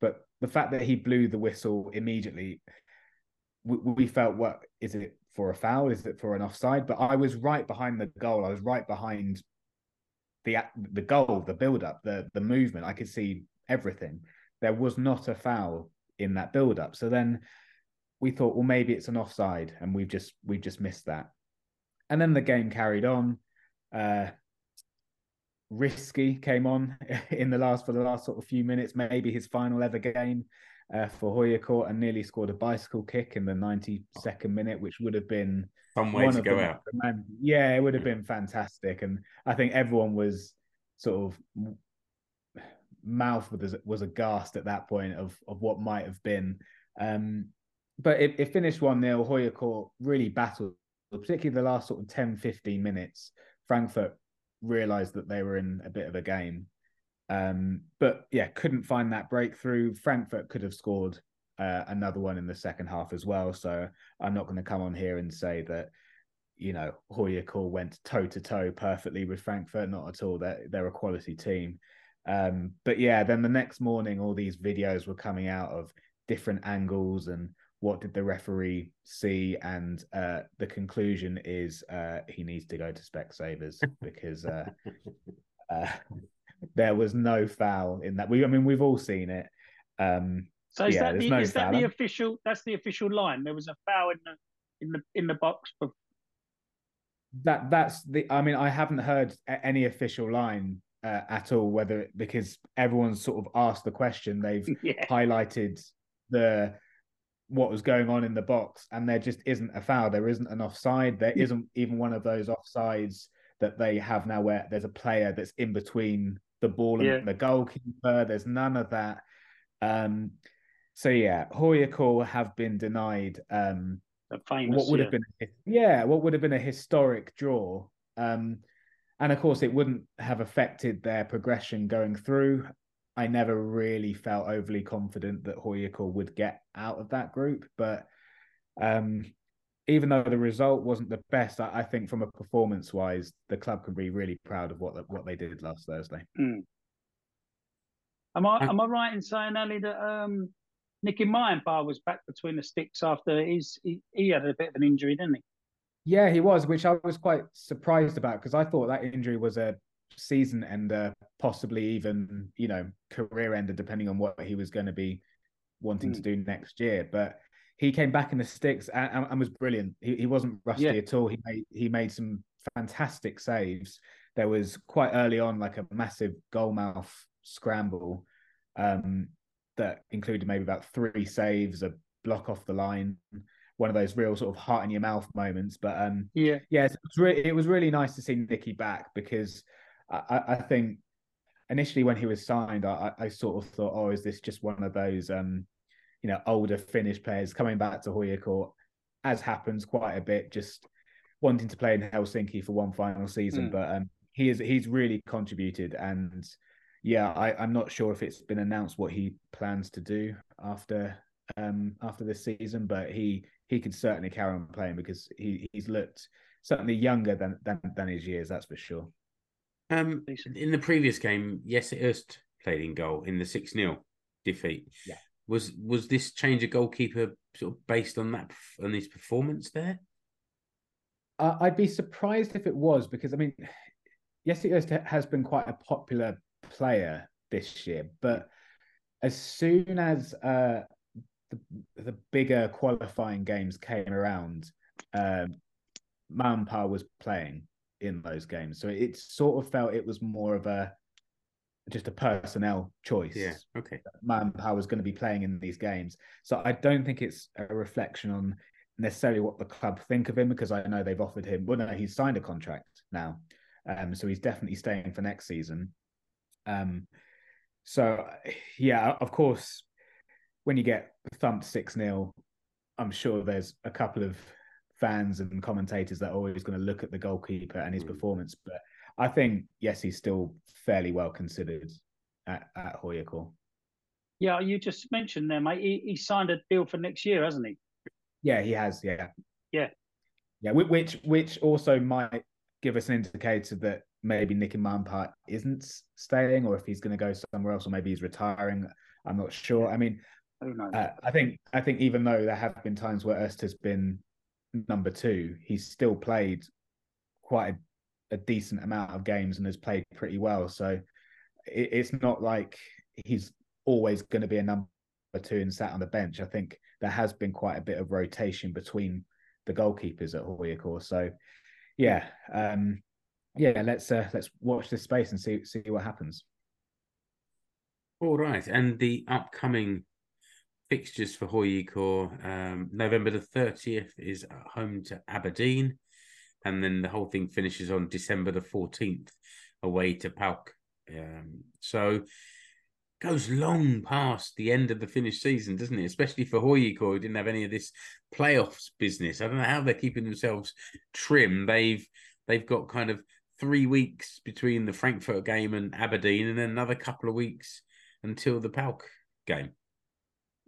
But the fact that he blew the whistle immediately, we, we felt, what is it for a foul? Is it for an offside? But I was right behind the goal. I was right behind the the goal, the build up, the the movement. I could see everything. There was not a foul in that build up. So then we thought, well, maybe it's an offside, and we've just we've just missed that. And then the game carried on. Uh, Riski came on (laughs) in the last for the last sort of few minutes, maybe his final ever game uh, for HJK, and nearly scored a bicycle kick in the 92nd minute, which would have been some way to go out. Yeah, it would have been fantastic, and I think everyone was sort of mouth was was aghast at that point of of what might have been. Um, but it, it finished 1 0. HJK really battled, particularly the last sort of 10, 15 minutes. Frankfurt realized that they were in a bit of a game. Um, but yeah, couldn't find that breakthrough. Frankfurt could have scored uh, another one in the second half as well. So I'm not going to come on here and say that, you know, HJK went toe to toe perfectly with Frankfurt. Not at all. They're, they're a quality team. Um, but yeah, then the next morning, all these videos were coming out of different angles and what did the referee see? And uh, the conclusion is uh, he needs to go to Specsavers (laughs) because uh, uh, there was no foul in that. We, I mean, we've all seen it. Um, so is yeah, that, the, no is that the official? That's the official line. There was a foul in the in the in the box. But... That that's the. I mean, I haven't heard any official line uh, at all. Whether because everyone's sort of asked the question, they've (laughs) yeah. highlighted the what was going on in the box, and there just isn't a foul. There isn't an offside. There isn't even one of those offsides that they have now, where there's a player that's in between the ball and yeah. the goalkeeper. There's none of that. Um, so yeah, HJK have been denied um, famous, what would yeah. have been yeah, what would have been a historic draw. Um, and of course, it wouldn't have affected their progression going through. I never really felt overly confident that HJK would get out of that group. But um, even though the result wasn't the best, I, I think from a performance wise, the club can be really proud of what the, what they did last Thursday. Mm. Am I am I right in saying, Ally, that um, Niki Mäenpää was back between the sticks after his he, he had a bit of an injury, didn't he? Yeah, he was, which I was quite surprised about because I thought that injury was a season ender, possibly even you know career ender, depending on what he was going to be wanting mm. to hmm. do next year. But he came back in the sticks and, and was brilliant. He, he wasn't rusty yeah. at all. He made he made some fantastic saves. There was quite early on like a massive goalmouth scramble um, that included maybe about three saves, a block off the line, one of those real sort of heart in your mouth moments. But um, yeah, yeah, it was, really, it was really nice to see Niki back because I, I think initially when he was signed, I, I, sort of thought, oh, is this just one of those, um, you know, older Finnish players coming back to HJK, as happens quite a bit, just wanting to play in Helsinki for one final season. Mm. But um, he is he's really contributed, and yeah, I, I'm not sure if it's been announced what he plans to do after um after this season, but he he can certainly carry on playing because he he's looked certainly younger than than, than his years, that's for sure. Um, in the previous game, Jesse Öst played in goal in the six 0 defeat. Yeah. Was was this change of goalkeeper sort of based on that on his performance there? Uh, I'd be surprised if it was because I mean, Jesse Öst has been quite a popular player this year, but as soon as uh, the, the bigger qualifying games came around, um, Mäenpää was playing in those games. So it sort of felt it was more of a just a personnel choice. Yeah. Okay. Mäenpää is going to be playing in these games. So I don't think it's a reflection on necessarily what the club think of him because I know they've offered him. Well, no, he's signed a contract now, um, so he's definitely staying for next season. Um, so yeah, of course, when you get thumped six 0 I'm sure there's a couple of fans and commentators that are always going to look at the goalkeeper and his Mm. performance, but I think yes, he's still fairly well considered at, at HJK. Yeah, you just mentioned there, mate. He, he signed a deal for next year, hasn't he? Yeah, he has. Yeah, Yeah. yeah. Which which also might give us an indicator that maybe Nick Niki Mäenpää isn't staying, or if he's going to go somewhere else, or maybe he's retiring. I'm not sure. I mean, Who knows? uh, I think I think even though there have been times where Öst has been number two, he's still played quite a, a decent amount of games and has played pretty well. So it, it's not like he's always going to be a number two and sat on the bench. I think there has been quite a bit of rotation between the goalkeepers at HJK. So yeah, um, yeah, let's uh, let's watch this space and see see what happens. All right, and the upcoming fixtures for HJK, um, November the thirtieth is at home to Aberdeen, and then the whole thing finishes on December the fourteenth away to PAOK. Um, so goes long past the end of the finished season, doesn't it? Especially for HJK, who didn't have any of this playoffs business. I don't know how they're keeping themselves trim. They've they've got kind of three weeks between the Frankfurt game and Aberdeen, and then another couple of weeks until the PAOK game.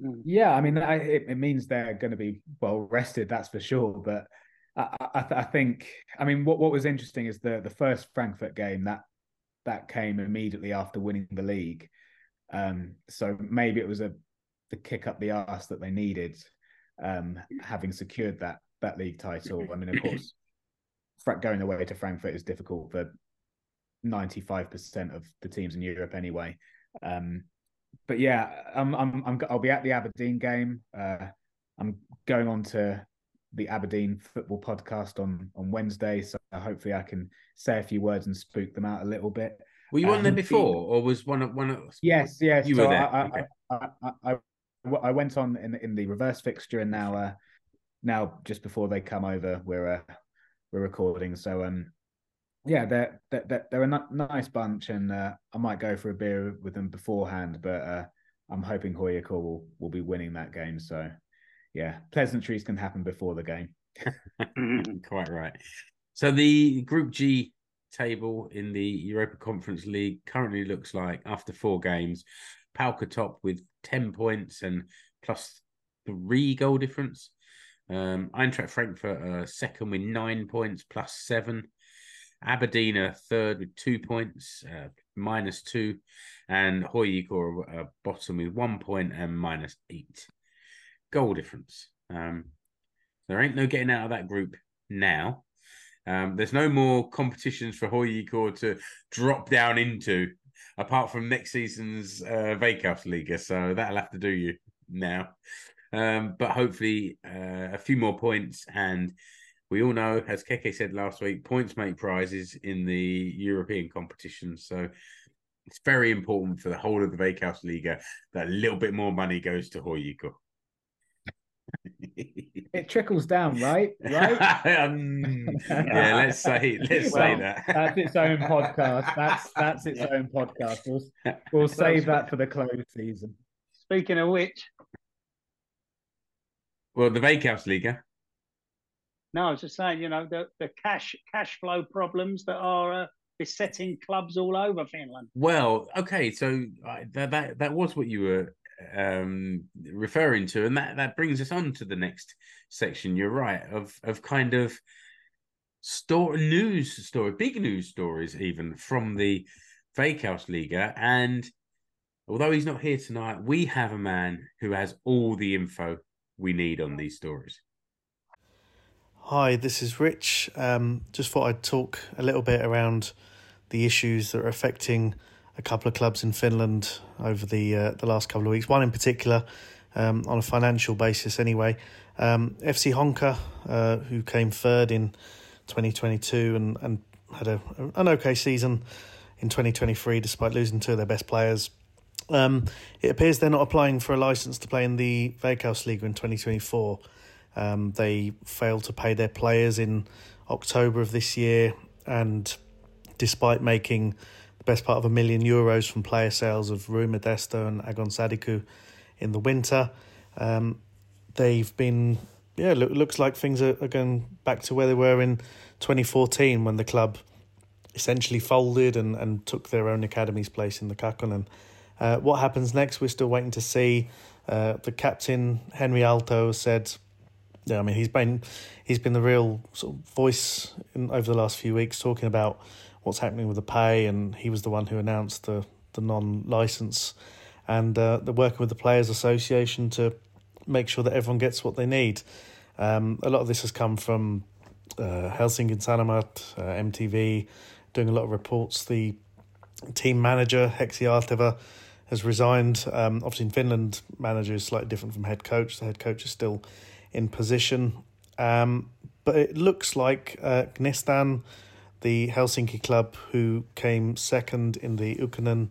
Mm. Yeah, I mean, I, it, it means they're going to be well rested, that's for sure. But I, I, I think, I mean, what what was interesting is the the first Frankfurt game that that came immediately after winning the league. Um, so maybe it was a the kick up the arse that they needed, um, having secured that that league title. I mean, of course, going away to Frankfurt is difficult for ninety five percent of the teams in Europe anyway. Um, but yeah, I'm, I'm, I'm, I'll be at the Aberdeen game. Uh, I'm going on to the Aberdeen football podcast on on Wednesday, so hopefully I can say a few words and spook them out a little bit. Were you on there Um, before, or was one of one of? Yes, yes. You so were there, I, I, okay. I, I, I, I went on in in the reverse fixture, and now, uh, now just before they come over, we're uh, we're recording. So um, yeah, they're they're they're a nice bunch, and uh, I might go for a beer with them beforehand, but uh, I'm hoping HJK will will be winning that game. So yeah, pleasantries can happen before the game. (laughs) Quite right. So the Group G table in the Europa Conference League currently looks like after four games, PAOK top with ten points and plus three goal difference. Um, Eintracht Frankfurt are second with nine points plus seven. Aberdeen are third with two points, uh, minus two, and HJK are uh, bottom with one point and minus eight goal difference. Um, there ain't no getting out of that group now. Um, there's no more competitions for HJK to drop down into, apart from next season's uh, Veikkausliiga. So that'll have to do you now. Um, but hopefully, uh, a few more points. And we all know, as Keke said last week, points make prizes in the European competition. So it's very important for the whole of the Veikkausliiga that a little bit more money goes to HJK. (laughs) It trickles down, right? Right. (laughs) um, yeah, let's say let's say that. That's its own podcast. That's that's its own podcast. We'll, we'll (laughs) save that for the close season. Speaking of which, Well, the Veikkausliiga. No, I was just saying, you know, the, the cash cash flow problems that are uh, besetting clubs all over Finland. Well, okay, so uh, that that that was what you were um referring to, and that that brings us on to the next section. You're right of of kind of store news story, big news stories even from the Veikkausliiga, and although he's not here tonight, we have a man who has all the info we need on these stories. Hi, this is Rich. Um, just thought I'd talk a little bit around the issues that are affecting a couple of clubs in Finland over the uh, the last couple of weeks. One in particular, um, on a financial basis, anyway. Um, FC Honka, uh, who came third in 2022 and and had a an okay season in 2023, despite losing two of their best players. Um, it appears they're not applying for a license to play in the Veikkausliiga in 2024. Um, they failed to pay their players in October of this year, and despite making the best part of a million euros from player sales of Rui Modesto and Agon Sadiku in the winter, um, they've been yeah. Look, looks like things are, are going back to where they were in 2014 when the club essentially folded and, and took their own academy's place in the Kakkonen. Uh, what happens next? We're still waiting to see. Uh, the captain Henri Aalto said, "Yeah, I mean he's been he's been the real sort of voice in, over the last few weeks talking about what's happening with the pay, and he was the one who announced the the non license, and uh, they're working with the Players Association to make sure that everyone gets what they need. Um, a lot of this has come from uh, Helsingin Sanomat, uh, MTV, doing a lot of reports. The team manager Heksi Arteva has resigned. Um, obviously, in Finland, manager is slightly different from head coach. The head coach is still in position, um, but it looks like uh, Gnistan, the Helsinki club, who came second in the Ykkönen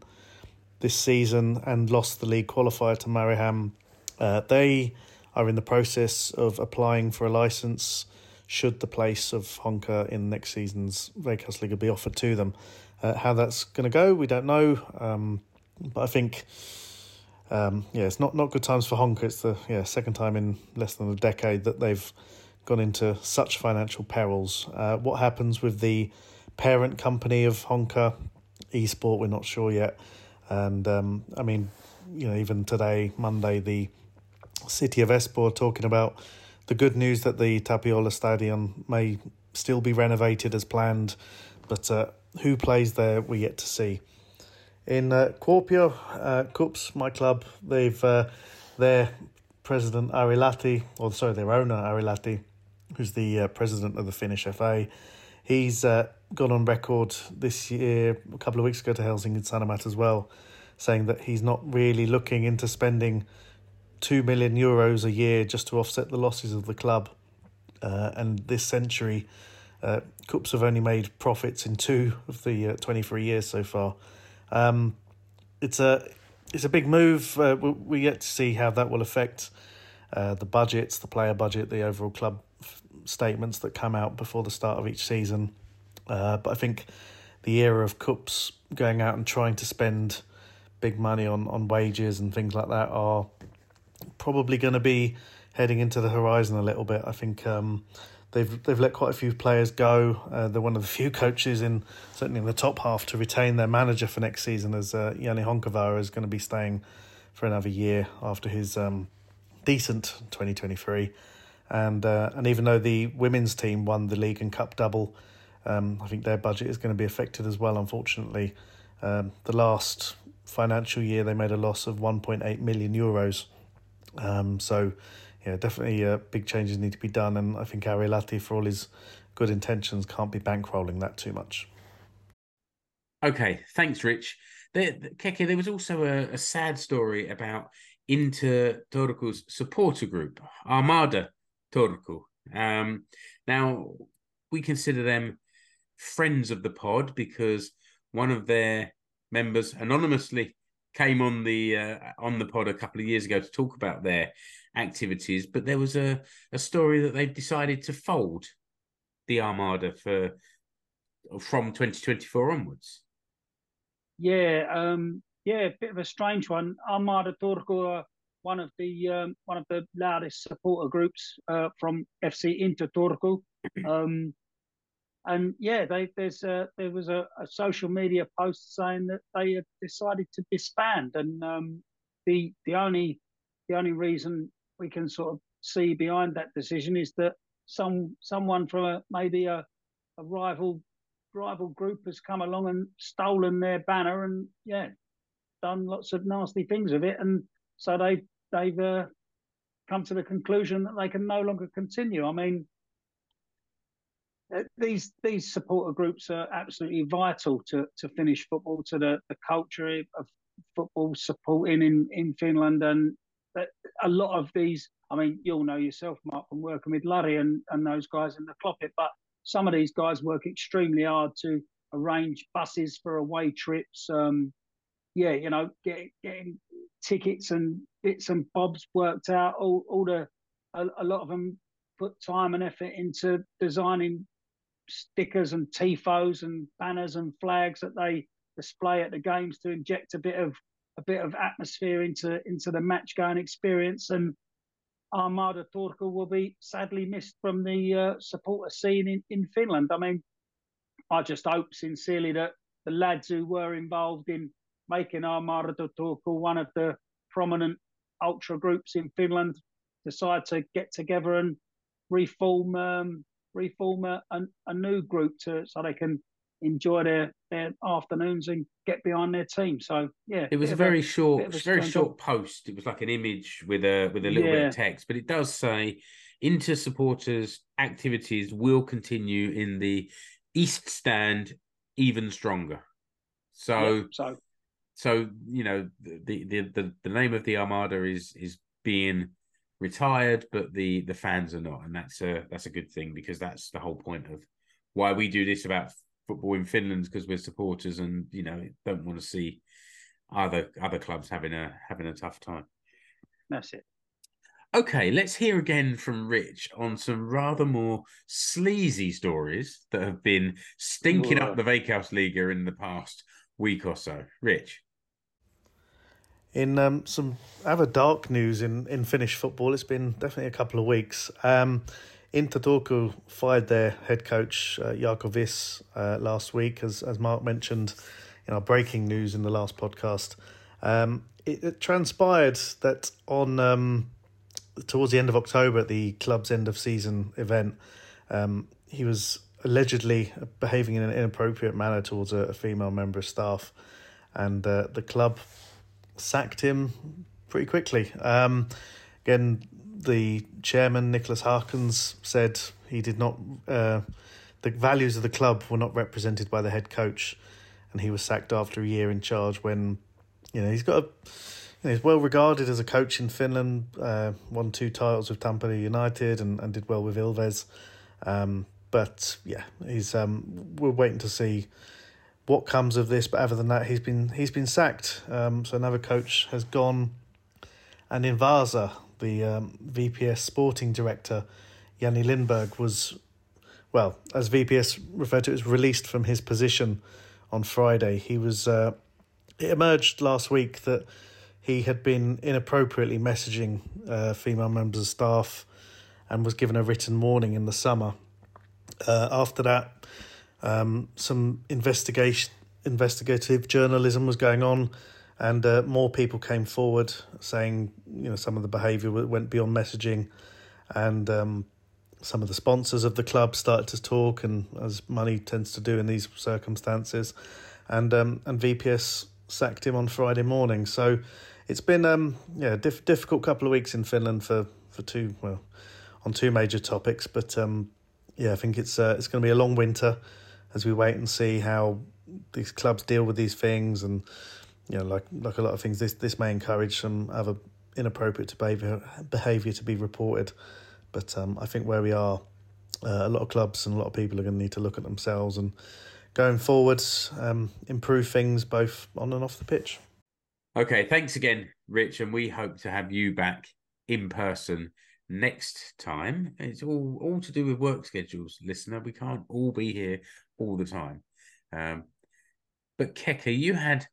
this season and lost the league qualifier to Mariehamn, uh, they are in the process of applying for a license should the place of Honka in next season's Veikkausliiga be offered to them. Uh, how that's going to go, we don't know. Um, but I think, um, yeah, it's not, not good times for Honka. It's the yeah second time in less than a decade that they've gone into such financial perils. Uh, what happens with the parent company of Honka Espoo, we're not sure yet. And um, I mean, you know, even today, Monday, the city of Espoo talking about the good news that the Tapiola Stadium may still be renovated as planned, but uh, who plays there, we yet to see. In uh, Kuopio, uh, KuPS, my club, they've uh, their president Ari Lahti, or sorry, their owner Ari Lahti, who's the uh, president of the Finnish FA, he's uh, gone on record this year, a couple of weeks ago to Helsingin Sanomat as well, saying that he's not really looking into spending two million euros a year just to offset the losses of the club. Uh, and this century, uh, KuPS have only made profits in two of the uh, 23 years so far. Um, it's a it's a big move. Uh, we, we yet to see how that will affect uh, the budgets, the player budget, the overall club f- statements that come out before the start of each season. Uh, but I think the era of KuPS going out and trying to spend big money on, on wages and things like that are probably going to be heading into the horizon a little bit. I think um, they've they've let quite a few players go. Uh, they're one of the few coaches in certainly in the top half to retain their manager for next season, as uh, Jani Honkavaara is going to be staying for another year after his um, decent twenty twenty three. And uh, and even though the women's team won the league and cup double, um, I think their budget is going to be affected as well. Unfortunately, um, the last financial year they made a loss of one point eight million euros. Um, so, yeah, definitely uh, big changes need to be done, and I think Ari Lahti, for all his good intentions, can't be bankrolling that too much. Okay, thanks, Rich. Keke, there was also a, a sad story about Inter Turku's supporter group, Armada Turku. Um, now, we consider them friends of the pod because one of their members anonymously came on the uh, on the pod a couple of years ago to talk about their activities, but there was a, a story that they've decided to fold the Armada for from 2024 onwards. Yeah, um, yeah, a bit of a strange one. Armada Turku are one of the um, one of the loudest supporter groups uh, from FC Inter Turku. (clears throat) Um, and yeah, they, there's a, there was a, a, social media post saying that they had decided to disband, and um, the the only the only reason we can sort of see behind that decision is that some someone from a, maybe a, a rival rival group has come along and stolen their banner and yeah done lots of nasty things with it. And so they they've uh, come to the conclusion that they can no longer continue. I mean these these supporter groups are absolutely vital to, to Finnish football, to the, the culture of football supporting in, in Finland. And a lot of these, I mean, you'll know yourself, Mark, from working with Larry and, and those guys in the Cloppet, but some of these guys work extremely hard to arrange buses for away trips. Um, yeah, you know, get, getting tickets and bits and bobs worked out. All, all the a, a lot of them put time and effort into designing stickers and tifos and banners and flags that they display at the games to inject a bit of a bit of atmosphere into into the match going experience and Armada Turku will be sadly missed from the uh, supporter scene in, in Finland. I mean, I just hope sincerely that the lads who were involved in making Armada Turku one of the prominent ultra groups in Finland decide to get together and reform um, reform a, a, a, new group to so they can enjoy their their afternoons and get behind their team. So yeah, it was a very a, short, very short post. It was like an image with a with a little yeah. bit of text, but it does say inter supporters activities will continue in the East Stand even stronger. So yeah, so so you know the, the the the name of the Armada is is being retired, but the the fans are not, and that's a that's a good thing because that's the whole point of why we do this about football in Finland because we're supporters and you know don't want to see other other clubs having a having a tough time. That's it. Okay, let's hear again from Rich on some rather more sleazy stories that have been stinking Whoa. up the Veikkausliiga in the past week or so. Rich. In um, some other dark news in, in Finnish football, it's been definitely a couple of weeks. Um, Inter Turku fired their head coach uh, Viss uh, last week, as as Mark mentioned in our breaking news in the last podcast. Um, it, it, transpired that on um, towards the end of October, at the club's end of season event, um, he was allegedly behaving in an inappropriate manner towards a, a female member of staff, and uh, the club sacked him pretty quickly. Um, again, the chairman Nicholas Harkins said he did not. Uh, the values of the club were not represented by the head coach, and he was sacked after a year in charge. When you know he's got a, he's well regarded as a coach in Finland. Uh, won two titles with Tampere United and, and did well with Ilves. Um, but yeah, he's um, we're waiting to see what comes of this. But other than that, he's been he's been sacked. Um, so another coach has gone, and in Vasa, the um, VPS sporting director, Janni Lindberg, was, well, as VPS referred to it, was released from his position on Friday. He was, uh, it emerged last week that he had been inappropriately messaging uh, female members of staff and was given a written warning in the summer. Uh, after that, um, some investigation, investigative journalism was going on and uh, more people came forward saying you know some of the behaviour went beyond messaging, and um, some of the sponsors of the club started to talk, and as money tends to do in these circumstances, and um, and VPS sacked him on Friday morning. So it's been um yeah diff- difficult couple of weeks in Finland for for two well on two major topics, but um yeah I think it's uh, it's going to be a long winter as we wait and see how these clubs deal with these things and you know, like like a lot of things, this this may encourage some other inappropriate behavior behavior to be reported. But um, I think where we are, uh, a lot of clubs and a lot of people are going to need to look at themselves and going forwards um, improve things both on and off the pitch. Okay, thanks again, Rich, and we hope to have you back in person next time. It's all all to do with work schedules, listener. We can't all be here all the time. Um, but Keke, you had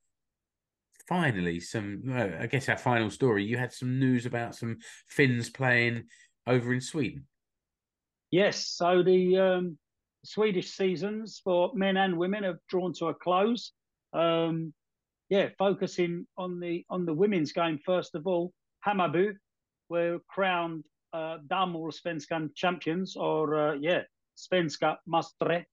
finally some i guess our final story you had some news about some finns playing over in sweden yes so the um, swedish seasons for men and women have drawn to a close um, yeah focusing on the on the women's game first of all hammarby were crowned uh, Damallsvenskan champions or uh, yeah Svenska Mastre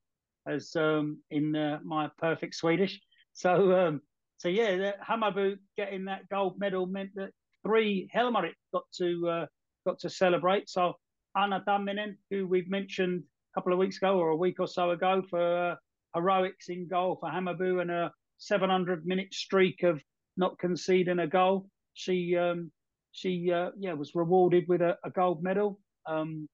as um, in uh, my perfect Swedish so um, so yeah, Hammarby getting that gold medal meant that three Helmarit got to uh, got to celebrate. So Anna Tamminen, who we've mentioned a couple of weeks ago or a week or so ago for uh, heroics in goal for Hammarby and a 700 minute streak of not conceding a goal. She um, she uh, yeah was rewarded with a, a gold medal. Um,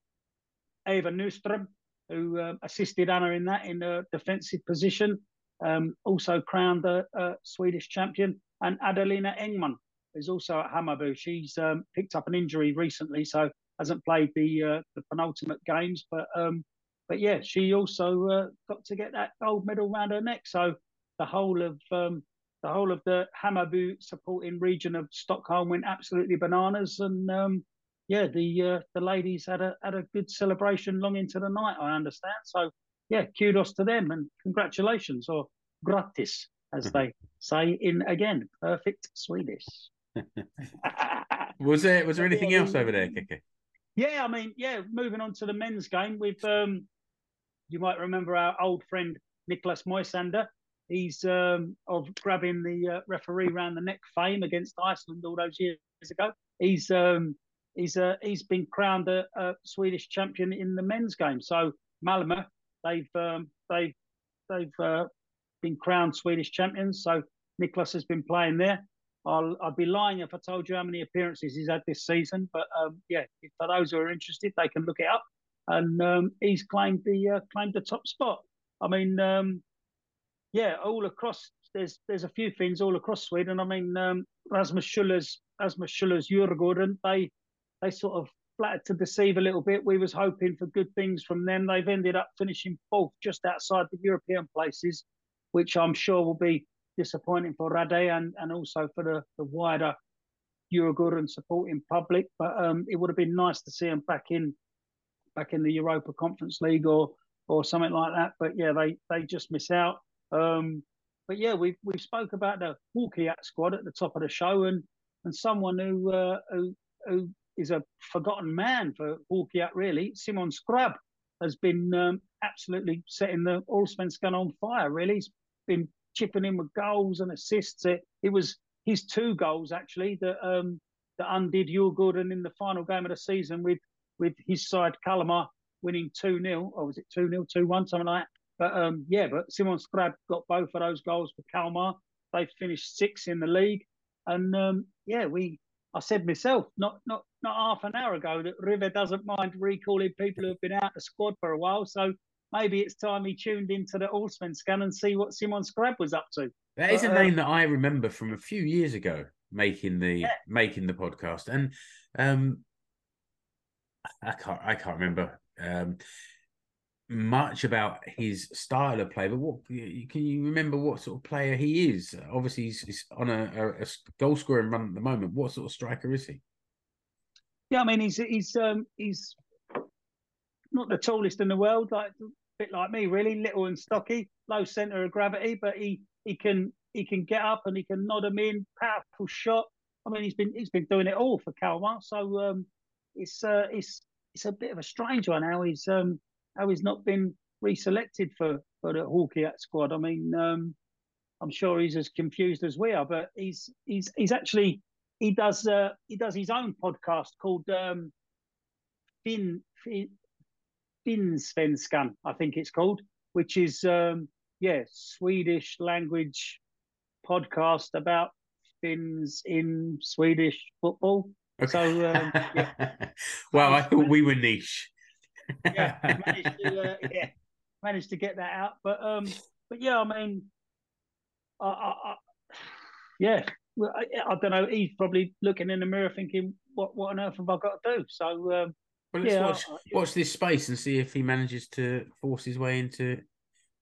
Eva Nyström, who uh, assisted Anna in that in a defensive position, um, also crowned a, a, Swedish champion, and Adelina Engman is also at Hammarby. She's um, picked up an injury recently, so hasn't played the uh, the penultimate games, but um, but yeah, she also uh, got to get that gold medal around her neck. So the whole of um, the whole of the Hammarby supporting region of Stockholm went absolutely bananas, and um, yeah, the uh, the ladies had a had a good celebration long into the night. I understand. So yeah, kudos to them and congratulations or gratis, as mm-hmm. they say in again perfect Swedish. (laughs) was there was there anything else over there, Keke? Yeah, I mean, yeah. Moving on to the men's game, with um, you might remember our old friend Nicholas Moisander He's um, of grabbing the uh, referee around the neck fame against Iceland all those years ago. He's um, he's uh, he's been crowned a, a, Swedish champion in the men's game. So Malmö, they've um, they've they've uh, been crowned Swedish champions. So Nicholas has been playing there. I'll I'd be lying if I told you how many appearances he's had this season. But um, yeah, for those who are interested, they can look it up. And um, he's claimed the uh, claimed the top spot. I mean, um, yeah, all across there's there's a few things all across Sweden. I mean, um, Rasmus Schüller's Rasmus Schüller's Djurgården, they they sort of flattered to deceive a little bit. We was hoping for good things from them. They've ended up finishing fourth, just outside the European places, which I'm sure will be disappointing for Rade and, and also for the, the wider Djurgården supporting public. But um, it would have been nice to see them back in back in the Europa Conference League or or something like that. But yeah, they they just miss out. Um, but yeah, we we spoke about the Huuhkajat squad at the top of the show, and and someone who uh, who who is a forgotten man for Huuhkajat really, Simon Skrabb has been um, absolutely setting the Allsvenskan on fire. Really, he's been chipping in with goals and assists. It, it was his two goals actually that um, that undid Djurgården in the final game of the season with with his side Kalmar winning 2 0, or was it 2 0, 2 1, something like that. But um, yeah, but Simon Skrabb got both of those goals for Kalmar. They finished sixth in the league, and um, yeah, we. I said myself not not not half an hour ago that Rive doesn't mind recalling people who have been out of the squad for a while. So maybe it's time he tuned into the Allsvenskan and see what Simon Skrabb was up to. That is but, a name um, that I remember from a few years ago making the yeah. making the podcast, and um, I can't I can't remember. Um, much about his style of play, but what can you remember? What sort of player he is? Obviously, he's, he's on a, a, a, goal scoring run at the moment. What sort of striker is he? Yeah, I mean, he's he's um, he's not the tallest in the world, like a bit like me, really, little and stocky, low center of gravity, but he he can he can get up and he can nod him in, powerful shot. I mean, he's been he's been doing it all for Kalmar, so um, it's uh, it's it's a bit of a strange one how he's um how he's not been reselected for for the Huuhkajat squad. I mean, um, I'm sure he's as confused as we are, but he's he's he's actually he does uh, he does his own podcast called um, Finn, Finn Finsvenskan, I think it's called, which is um, yeah Swedish language podcast about Finns in Swedish football. Okay. So um, yeah. (laughs) well, I thought we were niche yeah, (laughs) managed to uh, yeah, managed to get that out. But um, but yeah, I mean, I, I, I yeah, well, I, I, don't know. He's probably looking in the mirror, thinking, "What what on earth have I got to do?" So um, well, let's yeah, watch, watch this space and see if he manages to force his way into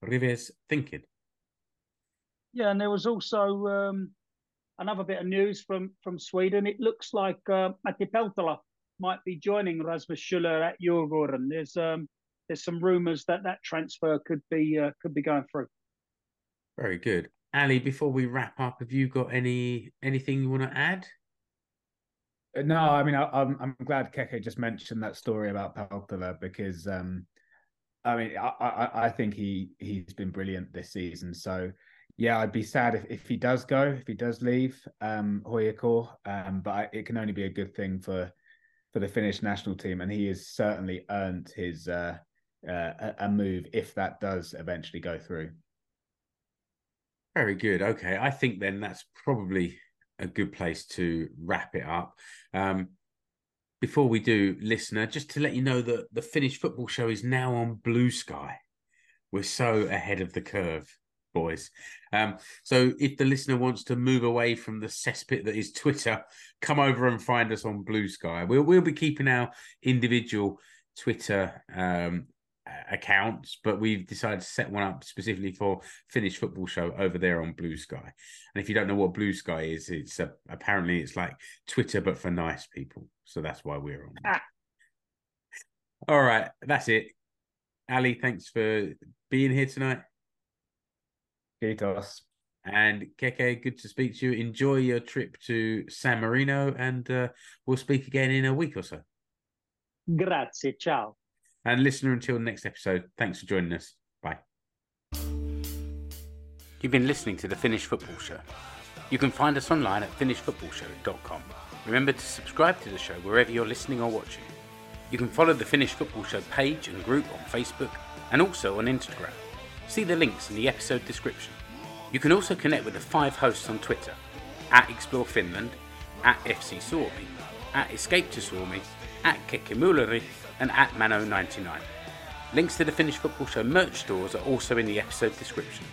Rive's thinking. Yeah, and there was also um, another bit of news from from Sweden. It looks like uh, Matti Peltola might be joining Rasmus Schüller at Djurgården. There's um, there's some rumours that that transfer could be uh, could be going through. Very good, Ally. Before we wrap up, have you got any anything you want to add? Uh, no, I mean I, am I'm, I'm glad Keke just mentioned that story about Peltola because um, I mean I, I I think he he's been brilliant this season. So yeah, I'd be sad if, if he does go, if he does leave um, HJK, um, but I, it can only be a good thing for for the Finnish national team, and he has certainly earned his uh, uh, a move if that does eventually go through. Very good. Okay, I think then that's probably a good place to wrap it up. Um, before we do, listener, just to let you know that the Finnish football show is now on Blue Sky. We're so ahead of the curve. Boys. Um, so if the listener wants to move away from the cesspit that is Twitter, come over and find us on Blue Sky. We'll we'll be keeping our individual Twitter um, accounts, but we've decided to set one up specifically for Finnish Football Show over there on Blue Sky. And if you don't know what Blue Sky is, it's uh, apparently it's like Twitter but for nice people. So that's why we're on. Ah. All right, that's it. Ally, thanks for being here tonight. Kiitos. And Keke, good to speak to you. Enjoy your trip to San Marino, and uh, we'll speak again in a week or so. Grazie, ciao. And listener, until next episode, thanks for joining us. Bye. You've been listening to the Finnish Football Show. You can find us online at finnishfootballshow.com. Remember to subscribe to the show wherever you're listening or watching. You can follow the Finnish Football Show page and group on Facebook and also on Instagram. See the links in the episode description. You can also connect with the five hosts on Twitter at Explore Finland, at FC Suomi, at Escape to Suomi, at Kekimuleri, and at Mano99. Links to the Finnish Football Show merch stores are also in the episode description.